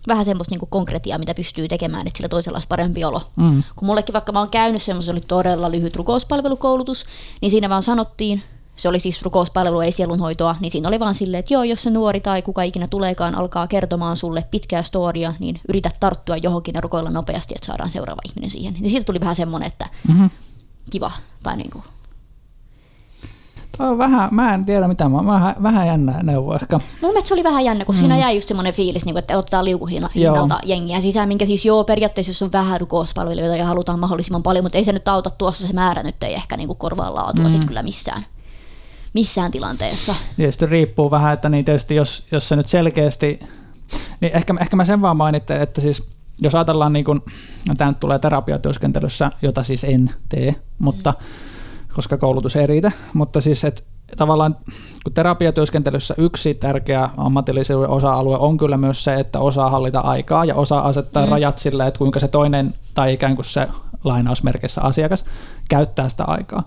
vähän semmoista niin konkretiaa, mitä pystyy tekemään, että sillä toisella olisi parempi olo. Mm. Kun mullekin vaikka mä oon käynyt semmoisen, oli todella lyhyt rukouspalvelukoulutus, niin siinä vaan sanottiin, se oli siis rukouspalvelu, ei sielunhoitoa, niin siinä oli vaan silleen, että joo, jos se nuori tai kuka ikinä tuleekaan alkaa kertomaan sulle pitkää storia, niin yritä tarttua johonkin ja rukoilla nopeasti, että saadaan seuraava ihminen siihen. Niin siitä tuli vähän semmoinen, että mm-hmm. kiva. Tai niin kuin. Toi on vähän, mä en tiedä mitä, mä vähän, vähän jännä neuvo ehkä. Mun mielestä se oli vähän jännä, kun mm. siinä jäi just semmoinen fiilis, niin kuin, että ottaa liukuhinnalta jengiä sisään, minkä siis joo, periaatteessa jos on vähän rukouspalveluita ja halutaan mahdollisimman paljon, mutta ei se nyt auta tuossa, se määrä nyt ei ehkä niin korvaa laatua mm. sit kyllä missään, missään tilanteessa. Tietysti riippuu vähän, että niin tietysti jos, jos se nyt selkeästi, niin ehkä, ehkä mä sen vaan mainitte, että siis jos ajatellaan, niin kuin, no tämä nyt tulee terapiatyöskentelyssä, jota siis en tee, mutta mm. koska koulutus ei riitä, mutta siis että tavallaan kun terapiatyöskentelyssä yksi tärkeä ammatillisuuden osa-alue on kyllä myös se, että osaa hallita aikaa ja osaa asettaa mm. rajat sille, että kuinka se toinen tai ikään kuin se lainausmerkissä asiakas käyttää sitä aikaa.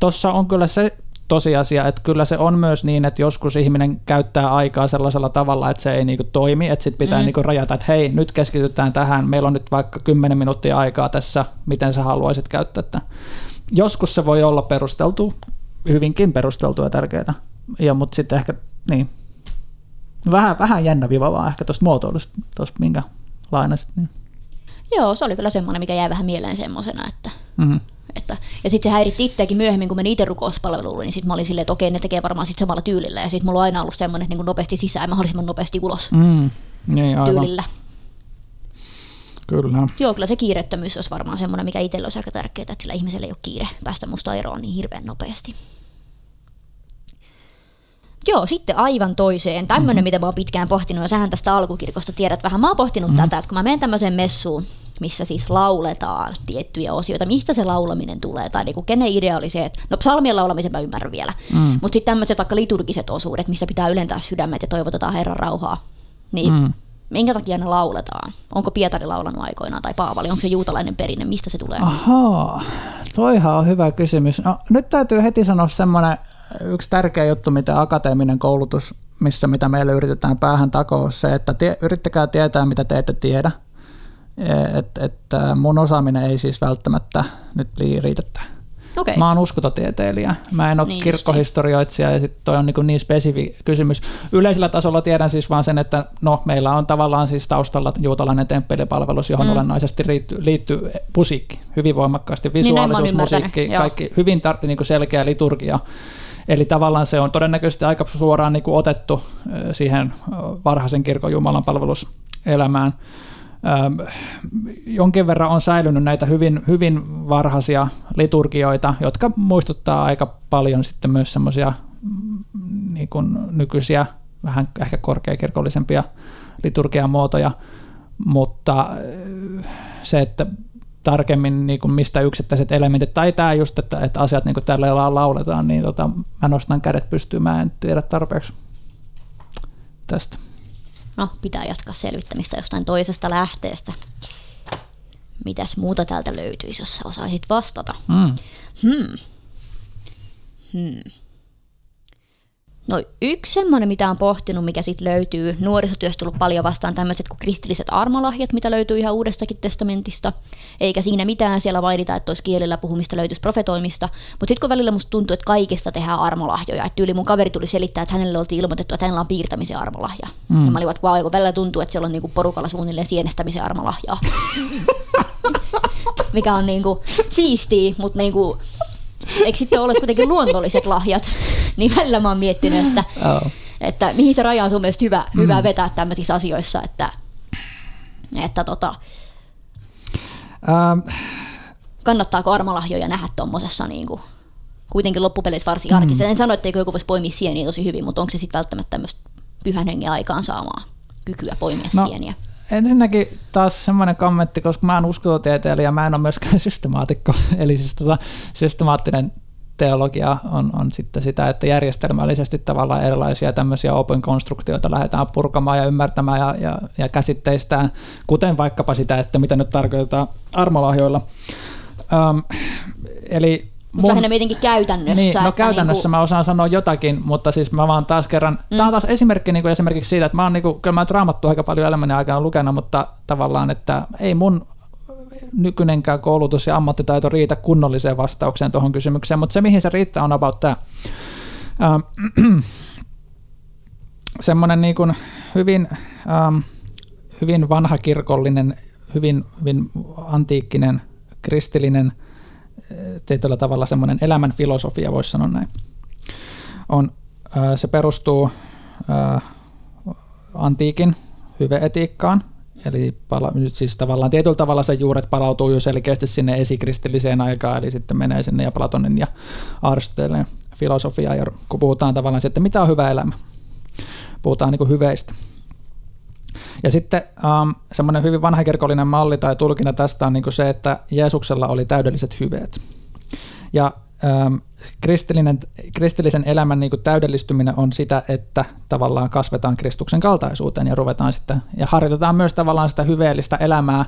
Tuossa on kyllä se tosiasia, että kyllä se on myös niin, että joskus ihminen käyttää aikaa sellaisella tavalla, että se ei niinku toimi, että sitten pitää mm. niinku rajata, että hei, nyt keskitytään tähän, meillä on nyt vaikka 10 minuuttia aikaa tässä, miten sä haluaisit käyttää tätä. Joskus se voi olla perusteltu, hyvinkin perusteltua ja tärkeää, ja, mutta sitten ehkä, niin, vähän, vähän jännä viva vaan ehkä tuosta muotoilusta, tuosta minkä lainasit. Niin. Joo, se oli kyllä semmoinen, mikä jäi vähän mieleen semmoisena, että mm-hmm. Että, ja sitten se häiritti itseäkin myöhemmin, kun meni itse rukouspalveluun, niin sitten mä olin silleen, että okei, ne tekee varmaan sitten samalla tyylillä. Ja sitten mulla on aina ollut semmoinen niin nopeasti sisään mahdollisimman nopeasti ulos mm, niin, aivan. tyylillä. Kyllä. Joo, kyllä se kiirettömyys olisi varmaan semmoinen, mikä itsellä olisi aika tärkeää, että sillä ihmisellä ei ole kiire päästä musta eroon niin hirveän nopeasti. Joo, sitten aivan toiseen. Tämmöinen, mm-hmm. mitä mä oon pitkään pohtinut, ja sähän tästä alkukirkosta tiedät vähän. Mä oon pohtinut mm-hmm. tätä, että kun mä menen tämmöiseen messuun, missä siis lauletaan tiettyjä osioita, mistä se laulaminen tulee, tai niinku, kenen idea oli se, että no psalmien laulamisen mä ymmärrän vielä, mm. mutta sitten tämmöiset vaikka liturgiset osuudet, missä pitää ylentää sydämet ja toivotetaan Herran rauhaa, niin mm. minkä takia ne lauletaan? Onko Pietari laulanut aikoinaan tai Paavali, onko se juutalainen perinne, mistä se tulee? Ahaa, toihan on hyvä kysymys. No, nyt täytyy heti sanoa semmoinen yksi tärkeä juttu, mitä akateeminen koulutus missä mitä meille yritetään päähän takoa, se, että tie, yrittäkää tietää, mitä te ette tiedä. Että et, mun osaaminen ei siis välttämättä nyt riitä Okay. Mä oon uskototieteilijä. Mä en ole niin kirkkohistorioitsija ja sitten toi on niin, niin spesifi kysymys. Yleisellä tasolla tiedän siis vaan sen, että no, meillä on tavallaan siis taustalla juutalainen temppelipalvelus, johon mm. olennaisesti liittyy, liittyy musiikki hyvin voimakkaasti. Niin, Visuaalisuus, niin musiikki, Joo. kaikki hyvin tar- niin selkeä liturgia. Eli tavallaan se on todennäköisesti aika suoraan niin kuin otettu siihen varhaisen kirkon Jumalan palveluselämään. Jonkin verran on säilynyt näitä hyvin, hyvin varhaisia liturgioita, jotka muistuttaa aika paljon sitten myös semmoisia mm, niin nykyisiä, vähän ehkä korkeakirkollisempia liturgiamuotoja, mutta äh, se, että tarkemmin niin kuin mistä yksittäiset elementit, tai tämä just, että, että asiat niin kuin tällä lauletaan, niin tota, mä nostan kädet pystyyn, mä en tiedä tarpeeksi tästä no, pitää jatkaa selvittämistä jostain toisesta lähteestä. Mitäs muuta täältä löytyisi, jos sä osaisit vastata? Mm. Hmm. Hmm. No yksi semmoinen, mitä on pohtinut, mikä sitten löytyy, nuorisotyöstä tullut paljon vastaan tämmöiset kuin kristilliset armolahjat, mitä löytyy ihan uudestakin testamentista, eikä siinä mitään siellä mainita, että olisi kielellä puhumista löytyisi profetoimista, mutta sitten kun välillä musta tuntuu, että kaikesta tehdään armolahjoja, että yli mun kaveri tuli selittää, että hänelle oltiin ilmoitettu, että hänellä on piirtämisen armolahja. Mm. Ja mä olin, että vau, kun välillä tuntuu, että siellä on niinku porukalla suunnilleen sienestämisen armolahjaa. mikä on niinku siistiä, mutta niinku eikö sitten ole kuitenkin luonnolliset lahjat, niin välillä mä oon miettinyt, että, oh. että mihin se raja on sun mielestä hyvä, mm. hyvä vetää tämmöisissä asioissa, että, että tota, um. kannattaako armalahjoja nähdä tuommoisessa niin kuin, kuitenkin loppupeleissä varsin arkissa. Mm. En sano, etteikö joku voisi poimia sieniä tosi hyvin, mutta onko se sitten välttämättä tämmöistä pyhän hengen aikaan saamaa kykyä poimia no, sieniä? Ensinnäkin taas semmoinen kommentti, koska mä en uskototieteilijä, mä en ole myöskään systemaatikko, eli siis tota, systemaattinen teologia on, on sitten sitä, että järjestelmällisesti tavallaan erilaisia tämmöisiä open konstruktioita lähdetään purkamaan ja ymmärtämään ja, ja, ja käsitteistään, kuten vaikkapa sitä, että mitä nyt tarkoitetaan armolahjoilla. Um, eli mutta lähinnä mietinkin käytännössä. Niin, no käytännössä niin kuin... mä osaan sanoa jotakin, mutta siis mä vaan taas kerran, mm. tämä on taas esimerkki niin kuin esimerkiksi siitä, että mä oon niin kuin, kyllä mä raamattu aika paljon elämäni aikana lukenut, mutta tavallaan, että ei mun nykyinenkään koulutus ja ammattitaito riitä kunnolliseen vastaukseen tuohon kysymykseen, mutta se mihin se riittää on about tämä. Ähm, semmoinen niin kuin hyvin, ähm, hyvin vanhakirkollinen, hyvin, hyvin antiikkinen, kristillinen – tietyllä tavalla semmoinen elämän filosofia, voisi sanoa näin. on, se perustuu antiikin hyveetiikkaan, eli pala, nyt siis tavallaan tietyllä tavalla se juuret palautuu jo selkeästi sinne esikristilliseen aikaan, eli sitten menee sinne ja Platonin ja Aristoteleen filosofiaan, ja kun puhutaan tavallaan siitä, että mitä on hyvä elämä. Puhutaan niin hyveistä. Ja sitten um, semmoinen hyvin vanhakirkollinen malli tai tulkinta tästä on niin kuin se, että Jeesuksella oli täydelliset hyveet. Ja um, kristillinen, kristillisen elämän niin kuin täydellistyminen on sitä, että tavallaan kasvetaan Kristuksen kaltaisuuteen ja ruvetaan sitten, ja harjoitetaan myös tavallaan sitä hyveellistä elämää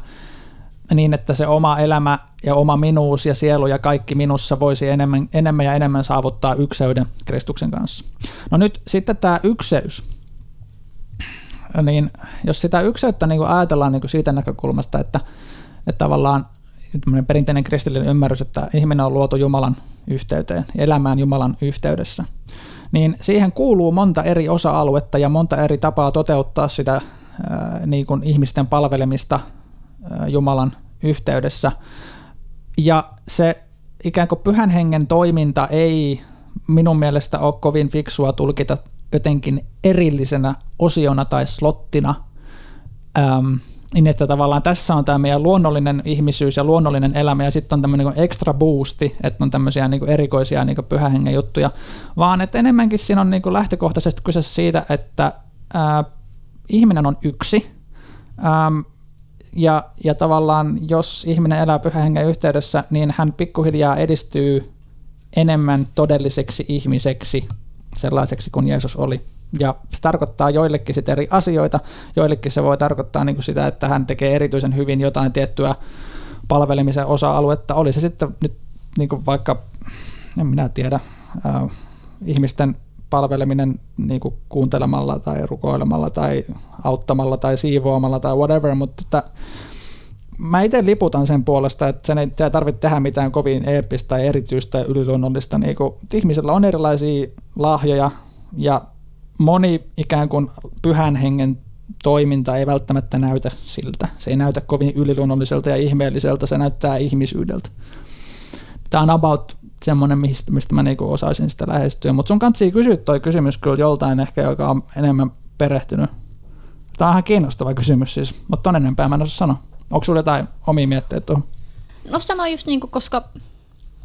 niin, että se oma elämä ja oma minuus ja sielu ja kaikki minussa voisi enemmän, enemmän ja enemmän saavuttaa ykseyden Kristuksen kanssa. No nyt sitten tämä ykseys, niin jos sitä ykseyttä niin kuin ajatellaan niin kuin siitä näkökulmasta, että, että tavallaan perinteinen kristillinen ymmärrys, että ihminen on luotu Jumalan yhteyteen, elämään Jumalan yhteydessä, niin siihen kuuluu monta eri osa-aluetta ja monta eri tapaa toteuttaa sitä ää, niin kuin ihmisten palvelemista ää, Jumalan yhteydessä. Ja se ikään kuin pyhän hengen toiminta ei minun mielestä ole kovin fiksua tulkita jotenkin erillisenä osiona tai slottina, äm, niin että tavallaan tässä on tämä meidän luonnollinen ihmisyys ja luonnollinen elämä ja sitten on tämmöinen niin extra boosti, että on tämmöisiä niin erikoisia niin pyhähengen juttuja, vaan että enemmänkin siinä on niin lähtökohtaisesti kyse siitä, että ää, ihminen on yksi, äm, ja, ja tavallaan jos ihminen elää pyhähengen yhteydessä, niin hän pikkuhiljaa edistyy enemmän todelliseksi ihmiseksi sellaiseksi kuin Jeesus oli. Ja se tarkoittaa joillekin sitten eri asioita, joillekin se voi tarkoittaa niin kuin sitä, että hän tekee erityisen hyvin jotain tiettyä palvelemisen osa-aluetta. Oli se sitten nyt niin kuin vaikka, en minä tiedä, äh, ihmisten palveleminen niin kuin kuuntelemalla tai rukoilemalla tai auttamalla tai siivoamalla tai whatever, mutta että mä itse liputan sen puolesta, että sen ei tarvitse tehdä mitään kovin eeppistä tai erityistä yliluonnollista. Niin kuin, ihmisellä on erilaisia lahjoja ja moni ikään kuin pyhän hengen toiminta ei välttämättä näytä siltä. Se ei näytä kovin yliluonnolliselta ja ihmeelliseltä, se näyttää ihmisyydeltä. Tämä on about semmoinen, mistä, mistä mä niinku osaisin sitä lähestyä. Mutta sun kanssa kysyä toi kysymys kyllä joltain ehkä, joka on enemmän perehtynyt. Tämä on ihan kiinnostava kysymys siis, mutta ton enempää mä en osaa sanoa. Onko sulla jotain omia mietteitä tuohon? No tämä on just niin kuin, koska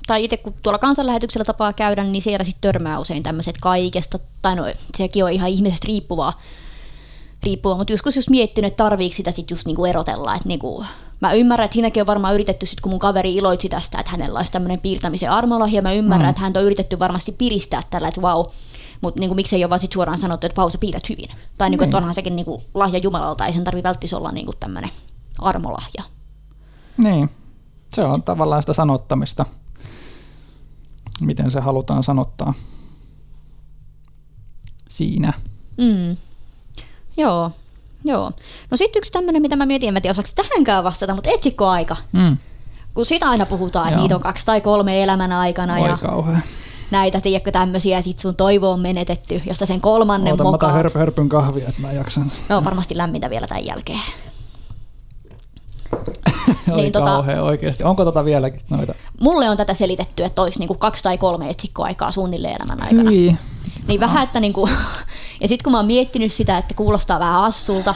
tai itse kun tuolla kansanlähetyksellä tapaa käydä, niin siellä sitten törmää usein tämmöiset kaikesta, tai no sekin on ihan ihmisestä riippuvaa, riippuvaa mutta joskus just miettinyt, että tarviiko sitä sitten just niinku erotella, että niinku, mä ymmärrän, että siinäkin on varmaan yritetty sitten, kun mun kaveri iloitsi tästä, että hänellä olisi tämmöinen piirtämisen armolahja, mä ymmärrän, mm. että häntä on yritetty varmasti piristää tällä, että vau, mutta niinku, miksei ole vaan sit suoraan sanottu, että vau, sä piirrät hyvin. Tai niinku, että niin. onhan sekin niinku, lahja Jumalalta, ei sen tarvi välttis olla niinku, tämmöinen armolahja. Niin, se on tavallaan sitä sanottamista miten se halutaan sanottaa siinä. Mm. Joo, joo. No sitten yksi tämmöinen, mitä mä mietin, en mä tiedä osaako tähänkään vastata, mutta etsikkoaika. Mm. Kun sitä aina puhutaan, että niitä on kaksi tai kolme elämän aikana. Oi ja kauhean. Näitä, tiedätkö, tämmöisiä, ja sit sun toivo on menetetty, josta sen kolmannen Oota, mokaat. Oota, hörpyn kahvia, että mä jaksan. No, varmasti lämmintä vielä tämän jälkeen. Niin, tota, kauhean oikeasti. Onko tota vieläkin noita? Mulle on tätä selitetty, että olisi niinku kaksi tai kolme etsikkoaikaa suunnilleen elämän aikana. Hyi. Niin vähän, että niinku, ja sitten kun mä oon miettinyt sitä, että kuulostaa vähän assulta,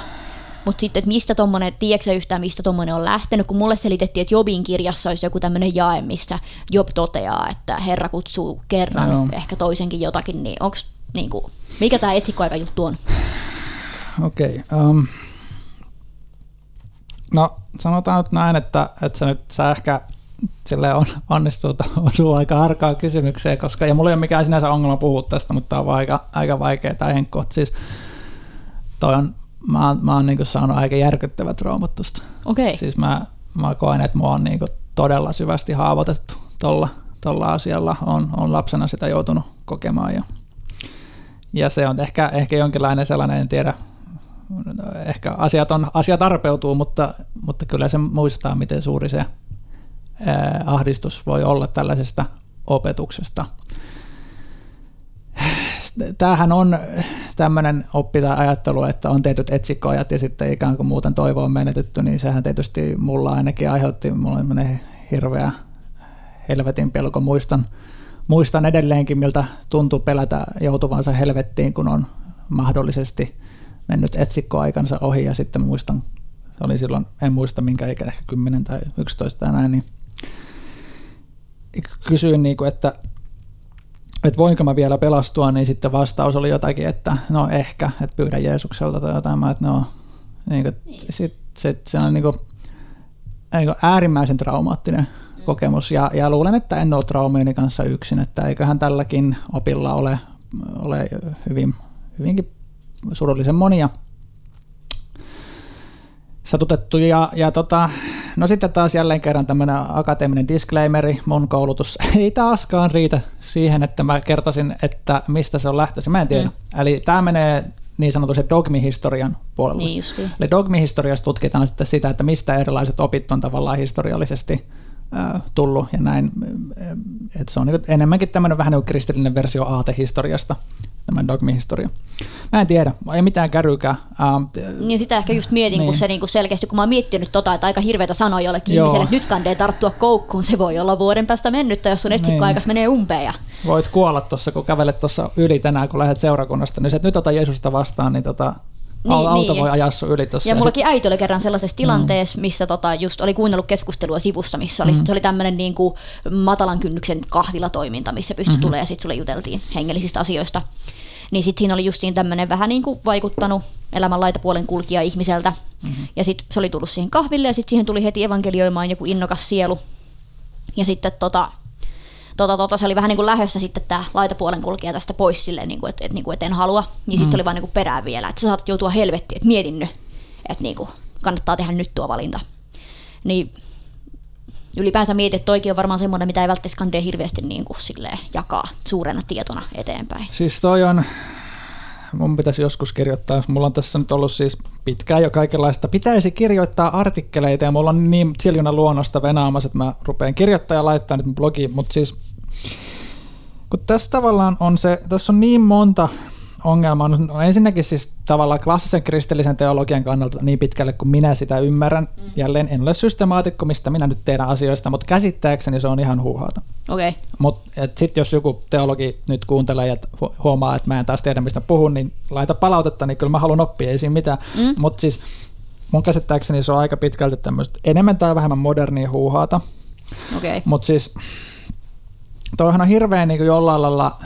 mutta sitten, että mistä tommonen, tiedätkö yhtään, mistä tommonen on lähtenyt, kun mulle selitettiin, että Jobin kirjassa olisi joku tämmöinen jae, missä Job toteaa, että Herra kutsuu kerran, no. ehkä toisenkin jotakin, niin onko niinku, mikä tämä etsikkoaika juttu on? Okei. Okay, um, No sanotaan nyt näin, että, että sä nyt sä ehkä sille on, onnistuu osuu aika harkaa kysymykseen, koska ja mulla ei ole mikään sinänsä ongelma puhua tästä, mutta tämä on aika, aika vaikea tai henkko. Siis toi on, mä oon, mä oon niin saanut aika järkyttävät raamattusta. Okay. Siis mä, mä koen, että mua on niin todella syvästi haavoitettu tuolla tolla asialla. On, on lapsena sitä joutunut kokemaan ja, ja se on ehkä, ehkä jonkinlainen sellainen, en tiedä, ehkä asiat, on, asia tarpeutuu, mutta, mutta kyllä se muistaa, miten suuri se ahdistus voi olla tällaisesta opetuksesta. Tämähän on tämmöinen oppi tai ajattelu, että on tehty etsikkoajat ja sitten ikään kuin muuten toivo on menetetty, niin sehän tietysti mulla ainakin aiheutti, mulla on hirveä helvetin pelko, muistan, muistan edelleenkin, miltä tuntuu pelätä joutuvansa helvettiin, kun on mahdollisesti mennyt etsikkoaikansa ohi ja sitten muistan, se oli silloin, en muista minkä ikä, ehkä 10 tai 11 tai näin, niin kysyin, niin kuin, että, että voinko mä vielä pelastua, niin sitten vastaus oli jotakin, että no ehkä, että pyydä Jeesukselta tai jotain, mä, että no, niin kuin, niin. sit, sit, se on niin kuin, niin kuin äärimmäisen traumaattinen mm. kokemus ja, ja luulen, että en ole traumiini kanssa yksin, että eiköhän tälläkin opilla ole, ole hyvin, hyvinkin surullisen monia satutettu. Ja, ja tota, no sitten taas jälleen kerran tämmöinen akateeminen disclaimeri, mun koulutus ei taaskaan riitä siihen, että mä kertoisin, että mistä se on lähtöisin. Mä en tiedä. Mm. Eli tämä menee niin sanotusti dogmihistorian puolelle. Niin Eli dogmihistoriassa tutkitaan sitten sitä, että mistä erilaiset opit on tavallaan historiallisesti tullut ja näin. että se on niin enemmänkin tämmöinen vähän niin kristillinen versio aatehistoriasta tämä dogmihistoria. Mä en tiedä, ei mitään kärrykää. Niin sitä ehkä just mietin, niin. kun se niinku selkeästi, kun mä oon miettinyt tota, että aika hirveätä sanoa jollekin Joo. ihmiselle, että nyt kandee tarttua koukkuun, se voi olla vuoden päästä mennyttä, jos sun etsikkoaikas niin. menee umpeen. Ja... Voit kuolla tuossa, kun kävelet tuossa yli tänään, kun lähdet seurakunnasta, niin se, että nyt ota Jeesusta vastaan, niin tota, niin, auto niin. voi ajaa sun yli tuossa. Ja mullakin äiti oli kerran sellaisessa tilanteessa, mm. missä tota, just oli kuunnellut keskustelua sivussa, missä oli, mm. se oli tämmöinen niin kuin matalan kynnyksen kahvilatoiminta, missä pystyi mm-hmm. tulemaan ja sitten sulle juteltiin hengellisistä asioista. Niin sitten siinä oli justiin tämmöinen vähän niin kuin vaikuttanut elämän laitapuolen kulkija ihmiseltä. Mm-hmm. Ja sitten se oli tullut siihen kahville ja sitten siihen tuli heti evankelioimaan joku innokas sielu. Ja sitten tota, tota, tota, se oli vähän niin kuin lähössä sitten tämä laitapuolen kulkija tästä pois silleen, niin kuin, että, että, niin kuin, että en halua. Niin sitten mm. oli vaan niin kuin perään vielä, että sä saat joutua helvettiin, että mietin nyt, että niin kuin, kannattaa tehdä nyt tuo valinta. Niin ylipäänsä mietin, että toikin on varmaan semmoinen, mitä ei välttämättä skandee hirveästi niin kuin, silleen, jakaa suurena tietona eteenpäin. Siis toi on, mun pitäisi joskus kirjoittaa, mulla on tässä nyt ollut siis pitkään jo kaikenlaista, pitäisi kirjoittaa artikkeleita ja mulla on niin siljuna luonnosta venaamassa, että mä rupean kirjoittaa ja laittaa nyt blogiin, mutta siis kun tässä tavallaan on se, tässä on niin monta ongelma on no ensinnäkin siis tavallaan klassisen kristillisen teologian kannalta niin pitkälle kuin minä sitä ymmärrän. Mm. Jälleen en ole systemaatikko, mistä minä nyt teidän asioista, mutta käsittääkseni se on ihan huuhaata. Okay. Mutta sitten jos joku teologi nyt kuuntelee ja huomaa, että mä en taas tiedä mistä puhun, niin laita palautetta, niin kyllä mä haluan oppia, ei siinä mitään. Mm. Mutta siis mun käsittääkseni se on aika pitkälti tämmöistä enemmän tai vähemmän modernia huuhaata. Okay. Mutta siis toihan on hirveän niin jollain lailla,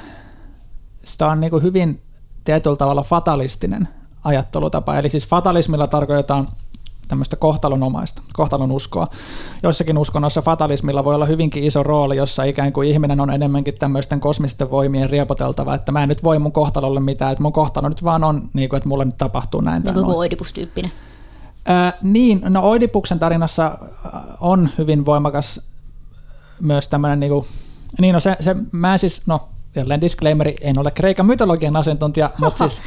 sitä on niin hyvin tietyllä tavalla fatalistinen ajattelutapa. Eli siis fatalismilla tarkoitetaan tämmöistä kohtalonomaista, kohtalon uskoa. Joissakin uskonnoissa fatalismilla voi olla hyvinkin iso rooli, jossa ikään kuin ihminen on enemmänkin tämmöisten kosmisten voimien riepoteltava, että mä en nyt voi mun kohtalolle mitään, että mun kohtalo nyt vaan on, niin kuin, että mulle nyt tapahtuu näin. Niin kuin Oidipus-tyyppinen. Äh, niin, no Oidipuksen tarinassa on hyvin voimakas myös tämmöinen, niin, kuin, niin no se, se, mä siis, no jälleen disclaimeri, en ole Kreikan mytologian asiantuntija, mutta siis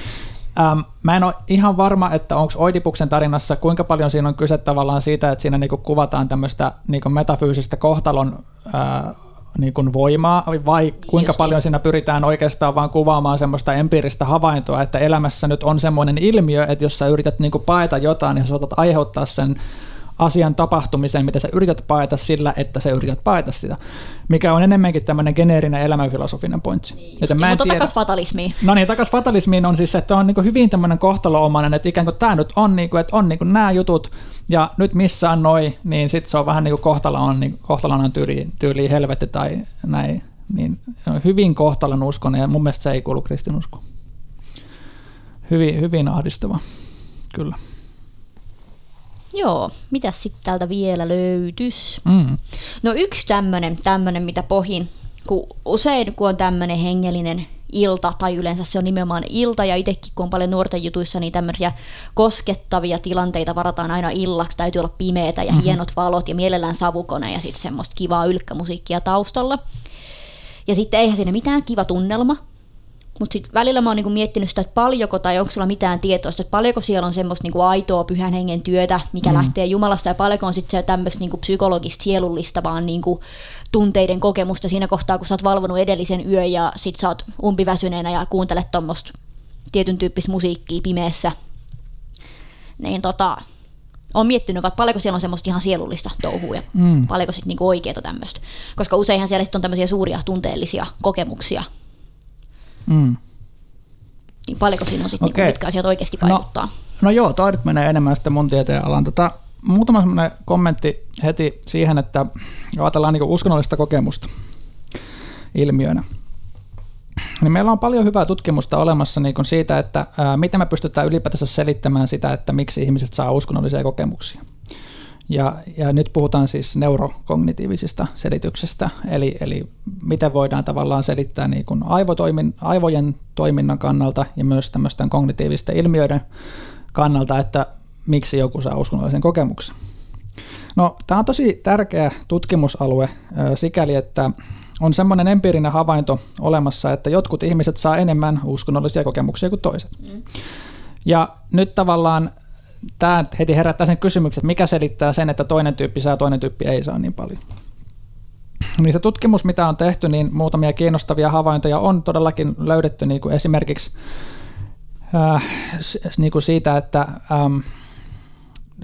äm, mä en ole ihan varma, että onko Oidipuksen tarinassa, kuinka paljon siinä on kyse tavallaan siitä, että siinä niinku kuvataan tämmöistä niinku metafyysistä kohtalon ää, niin kuin voimaa, vai kuinka Just paljon niin. siinä pyritään oikeastaan vaan kuvaamaan semmoista empiiristä havaintoa, että elämässä nyt on semmoinen ilmiö, että jos sä yrität niin kuin paeta jotain, niin sä saatat aiheuttaa sen asian tapahtumiseen, mitä sä yrität paeta sillä, että sä yrität paeta sitä, mikä on enemmänkin tämmöinen geneerinen elämänfilosofinen pointsi. Niin, Joten mä en mutta tiedä... takas fatalismiin. No niin, takas fatalismiin on siis, että on niin hyvin tämmöinen kohtaloomainen, että ikään kuin tämä nyt on, niin kuin, että on niin kuin nämä jutut, ja nyt missä on noi, niin sitten se on vähän niin kuin kohtalo on, niin kohtalon on tyyli, tyyli helvetti tai näin. Niin hyvin kohtalon uskon, ja mun mielestä se ei kuulu kristinuskoon. Hyvin, hyvin ahdistava, kyllä. Joo, mitä sitten täältä vielä löytys? Mm. No yksi tämmöinen, tämmönen, mitä pohin, kun usein kun on tämmöinen hengellinen ilta, tai yleensä se on nimenomaan ilta, ja itsekin kun on paljon nuorten jutuissa, niin tämmöisiä koskettavia tilanteita varataan aina illaksi, täytyy olla pimeätä ja mm-hmm. hienot valot ja mielellään savukone ja sitten semmoista kivaa ylkkämusiikkia taustalla. Ja sitten eihän siinä mitään kiva tunnelma, mutta sitten välillä mä oon niinku miettinyt sitä, että paljonko tai onko sulla mitään tietoa, että paljonko siellä on semmoista niinku aitoa pyhän hengen työtä, mikä mm. lähtee Jumalasta ja paljonko on sitten tämmöistä niinku psykologista, sielullista, vaan niinku tunteiden kokemusta siinä kohtaa, kun sä oot valvonut edellisen yön ja sit sä oot umpiväsyneenä ja kuuntelet tuommoista tietyn tyyppistä musiikkia pimeässä. Niin tota, Olen miettinyt, että paljonko siellä on semmoista ihan sielullista touhua ja mm. paljonko sitten niinku oikeita tämmöistä. Koska useinhan siellä on tämmöisiä suuria tunteellisia kokemuksia. Mm. Niin paljonko siinä on sitten, okay. niinku, mitkä asiat oikeasti no, vaikuttaa. No, no joo, toi nyt menee enemmän sitten mun tieteen alan. Tota, muutama semmoinen kommentti heti siihen, että ajatellaan niin uskonnollista kokemusta ilmiönä. Niin meillä on paljon hyvää tutkimusta olemassa niin siitä, että ää, miten me pystytään ylipäätänsä selittämään sitä, että miksi ihmiset saa uskonnollisia kokemuksia. Ja, ja nyt puhutaan siis neurokognitiivisista selityksestä, eli, eli miten voidaan tavallaan selittää niin kuin aivotoimin, aivojen toiminnan kannalta ja myös tämmöisten kognitiivisten ilmiöiden kannalta, että miksi joku saa uskonnollisen kokemuksen. No, tämä on tosi tärkeä tutkimusalue sikäli, että on semmoinen empiirinen havainto olemassa, että jotkut ihmiset saa enemmän uskonnollisia kokemuksia kuin toiset. Mm. Ja nyt tavallaan tämä heti herättää sen kysymyksen, että mikä selittää sen, että toinen tyyppi saa, toinen tyyppi ei saa niin paljon. Niin se tutkimus, mitä on tehty, niin muutamia kiinnostavia havaintoja on todellakin löydetty niin kuin esimerkiksi äh, niin kuin siitä, että ähm,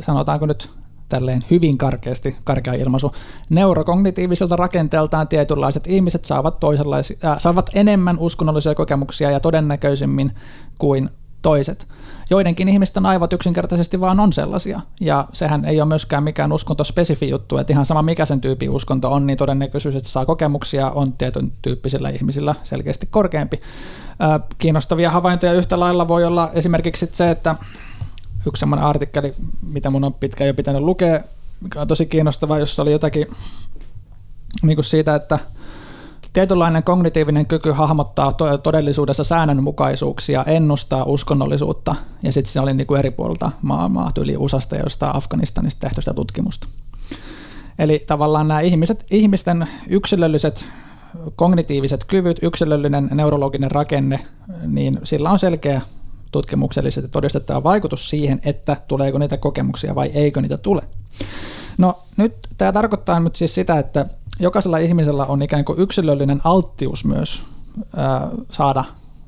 sanotaanko nyt tälleen hyvin karkeasti, karkea ilmaisu, neurokognitiiviselta rakenteeltaan tietynlaiset ihmiset saavat, toisenlaisia, äh, saavat enemmän uskonnollisia kokemuksia ja todennäköisemmin kuin toiset. Joidenkin ihmisten aivot yksinkertaisesti vaan on sellaisia, ja sehän ei ole myöskään mikään uskontospesifi juttu, että ihan sama mikä sen tyypin uskonto on, niin todennäköisyys, että saa kokemuksia, on tietyn tyyppisillä ihmisillä selkeästi korkeampi. Kiinnostavia havaintoja yhtä lailla voi olla esimerkiksi se, että yksi semmoinen artikkeli, mitä mun on pitkään jo pitänyt lukea, mikä on tosi kiinnostava, jossa oli jotakin niin kuin siitä, että tietynlainen kognitiivinen kyky hahmottaa to- todellisuudessa säännönmukaisuuksia, ennustaa uskonnollisuutta, ja sitten se oli niin kuin eri puolilta maailmaa, yli USAsta ja jostain Afganistanista tehty sitä tutkimusta. Eli tavallaan nämä ihmiset, ihmisten yksilölliset kognitiiviset kyvyt, yksilöllinen neurologinen rakenne, niin sillä on selkeä tutkimuksellisesti todistettava vaikutus siihen, että tuleeko niitä kokemuksia vai eikö niitä tule. No nyt tämä tarkoittaa nyt siis sitä, että jokaisella ihmisellä on ikään kuin yksilöllinen alttius myös ää, saada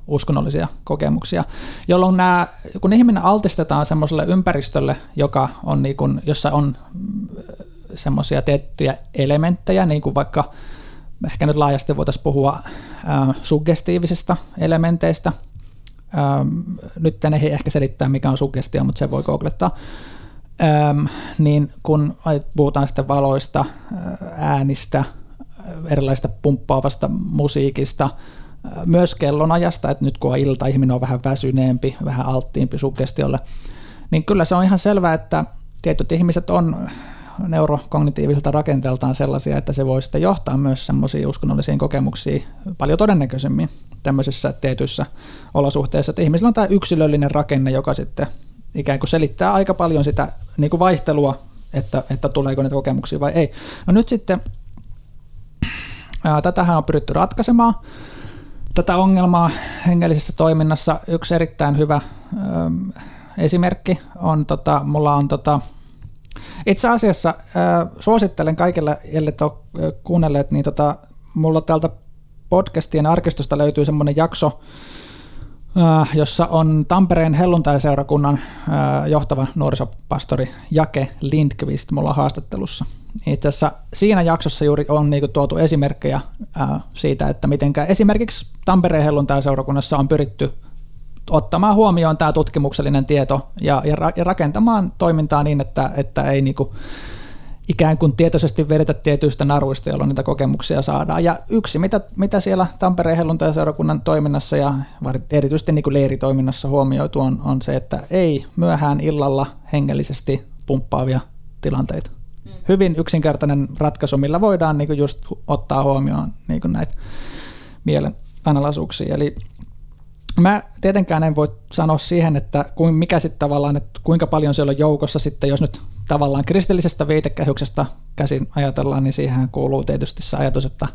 uskonnollisia kokemuksia, jolloin nämä, kun ihminen altistetaan semmoiselle ympäristölle, joka on niin kuin, jossa on semmoisia tiettyjä elementtejä, niin kuin vaikka ehkä nyt laajasti voitaisiin puhua ää, suggestiivisista elementeistä, nyt ei ehkä selittää, mikä on suggestio, mutta se voi googlettaa. Ähm, niin kun puhutaan sitten valoista, äänistä, erilaisista pumppaavasta musiikista, myös kellonajasta, että nyt kun on ilta, ihminen on vähän väsyneempi, vähän alttiimpi suggestiolle, niin kyllä se on ihan selvää, että tietyt ihmiset on neurokognitiiviselta rakenteeltaan sellaisia, että se voi sitten johtaa myös semmoisiin uskonnollisiin kokemuksiin paljon todennäköisemmin tämmöisissä tietyissä olosuhteissa, että ihmisillä on tämä yksilöllinen rakenne, joka sitten ikään kuin selittää aika paljon sitä niin kuin vaihtelua, että, että tuleeko niitä kokemuksia vai ei. No nyt sitten ää, tätähän on pyritty ratkaisemaan, tätä ongelmaa hengellisessä toiminnassa. Yksi erittäin hyvä ää, esimerkki on, tota, mulla on tota, itse asiassa äh, suosittelen kaikille, ellei ole kuunnelleet, niin tota, mulla täältä podcastien arkistosta löytyy semmoinen jakso, jossa on Tampereen helluntaiseurakunnan äh, johtava nuorisopastori Jake Lindqvist mulla haastattelussa. Itse asiassa siinä jaksossa juuri on niinku tuotu esimerkkejä äh, siitä, että miten esimerkiksi Tampereen helluntaiseurakunnassa on pyritty ottamaan huomioon tämä tutkimuksellinen tieto ja, ja, ja rakentamaan toimintaa niin, että, että ei niinku ikään kuin tietoisesti vedetä tietyistä naruista, jolloin niitä kokemuksia saadaan. Ja yksi, mitä, mitä siellä Tampereen helluntai-seurakunnan toiminnassa ja erityisesti niin kuin leiritoiminnassa huomioitu on, on se, että ei myöhään illalla hengellisesti pumppaavia tilanteita. Mm. Hyvin yksinkertainen ratkaisu, millä voidaan niin kuin just ottaa huomioon niin kuin näitä mielen analasuuksia. Eli Mä tietenkään en voi sanoa siihen, että mikä sitten tavallaan, että kuinka paljon siellä on joukossa sitten, jos nyt tavallaan kristillisestä viitekehyksestä käsin ajatellaan, niin siihen kuuluu tietysti se ajatus, että,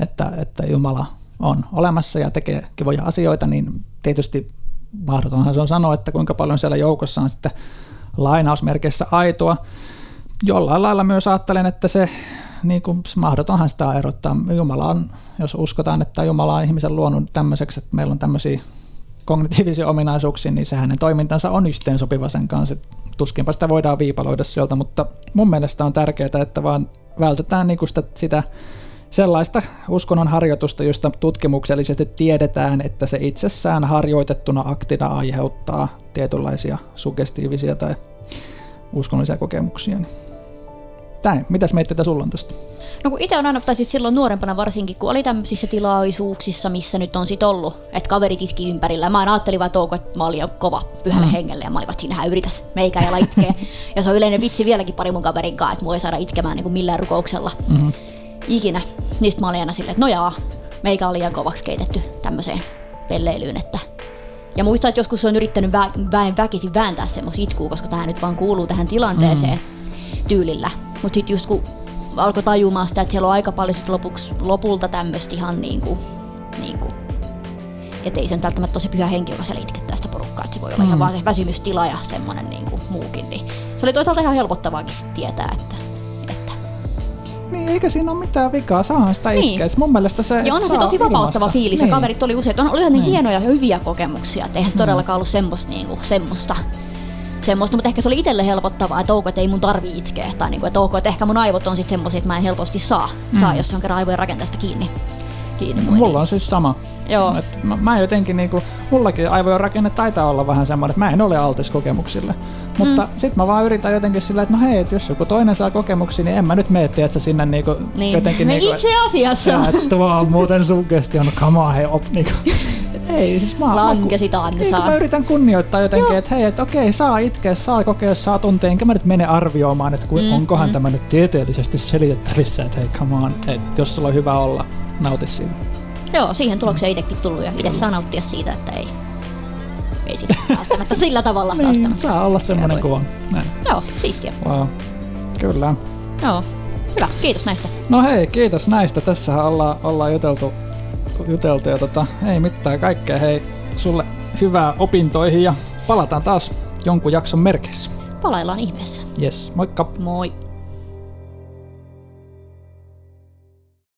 että, että Jumala on olemassa ja tekee kivoja asioita, niin tietysti mahdotonhan se on sanoa, että kuinka paljon siellä joukossa on sitten lainausmerkeissä aitoa. Jollain lailla myös ajattelen, että se niin kuin, mahdotonhan sitä erottaa. Jumala on, jos uskotaan, että Jumala on ihmisen luonut tämmöiseksi, että meillä on tämmöisiä kognitiivisia ominaisuuksia, niin se hänen toimintansa on yhteensopiva sen kanssa. tuskinpa sitä voidaan viipaloida sieltä, mutta mun mielestä on tärkeää, että vaan vältetään niinku sitä, sitä sellaista uskonnon harjoitusta, josta tutkimuksellisesti tiedetään, että se itsessään harjoitettuna aktina aiheuttaa tietynlaisia sugestiivisia tai uskonnollisia kokemuksia. Näin, mitäs mietteitä sulla on tästä? No kun itse on aina, tai siis silloin nuorempana varsinkin, kun oli tämmöisissä tilaisuuksissa, missä nyt on sit ollut, että kaverit itki ympärillä. Mä ajattelin vaan touko, että mä olin jo kova pyhälle mm. hengelle ja mä olin vaan, sinähän yritäs meikä ja itkeä. ja se on yleinen vitsi vieläkin pari mun kaverin kanssa, että mua ei saada itkemään niin kuin millään rukouksella. Mm-hmm. Ikinä. Niistä mä olin aina silleen, että no jaa, meikä oli liian kovaksi keitetty tämmöiseen pelleilyyn, että ja muistan, että joskus on yrittänyt vä- väen väkisin vääntää semmoista itkua, koska tämä nyt vaan kuuluu tähän tilanteeseen mm. tyylillä. Mutta sitten just kun alkoi tajumaan sitä, että siellä on aika paljon sit lopuksi, lopulta tämmöistä ihan niinku, niinku että ei se välttämättä tosi pyhä henki, joka siellä itkettää sitä porukkaa, että se voi olla mm. ihan vaan se väsymystila ja semmoinen niinku muukin. Niin se oli toisaalta ihan helpottavaakin tietää, että, että niin, eikä siinä ole mitään vikaa, saahan sitä niin. itkeä. Mun mielestä se Ja onhan se tosi vapauttava ilmasta. fiilis, niin. ja kaverit oli usein, on, ne niin. hienoja ja hyviä kokemuksia, että eihän se mm. todellakaan ollut semmoista, niinku, semmoista semmoista, mutta ehkä se oli itselle helpottavaa, että ok, että ei mun tarvi itkeä, tai niinku, että ok, että ehkä mun aivot on sitten semmoisia, että mä en helposti saa, mm. saa jos on kerran aivojen rakenteesta kiinni. kiinni Mulla on siis sama. Joo. Et mä, mä jotenkin niinku, mullakin aivojen rakenne taitaa olla vähän semmoinen, että mä en ole altis kokemuksille. Mutta mm. sit mä vaan yritän jotenkin sillä, että no hei, että jos joku toinen saa kokemuksia, niin en mä nyt mene, että sinne niinku niin. jotenkin... niinku, itse asiassa. Että tuo on muuten suggestion, come on, hei, op, niinku. ei, siis mä, Lankesit mä, niin, mä yritän kunnioittaa jotenkin, että hei, että okei, saa itkeä, saa kokea, saa tuntea, enkä mä nyt mene arvioimaan, että mm, onkohan mm. tämä nyt tieteellisesti selitettävissä, että hei, come on, että jos sulla on hyvä olla, nauti siitä. Joo, siihen tulokseen itsekin tullut ja itse saa nauttia siitä, että ei, ei sitä välttämättä sillä tavalla niin, välttämättä. saa olla semmoinen kuva. Näin. Joo, siistiä. Wow. Kyllä. Joo, hyvä. Kiitos näistä. No hei, kiitos näistä. Tässä ollaan, ollaan juteltu, juteltu ja tota, ei mitään kaikkea. Hei, sulle hyvää opintoihin ja palataan taas jonkun jakson merkissä. Palaillaan ihmeessä. Yes, moikka. Moi.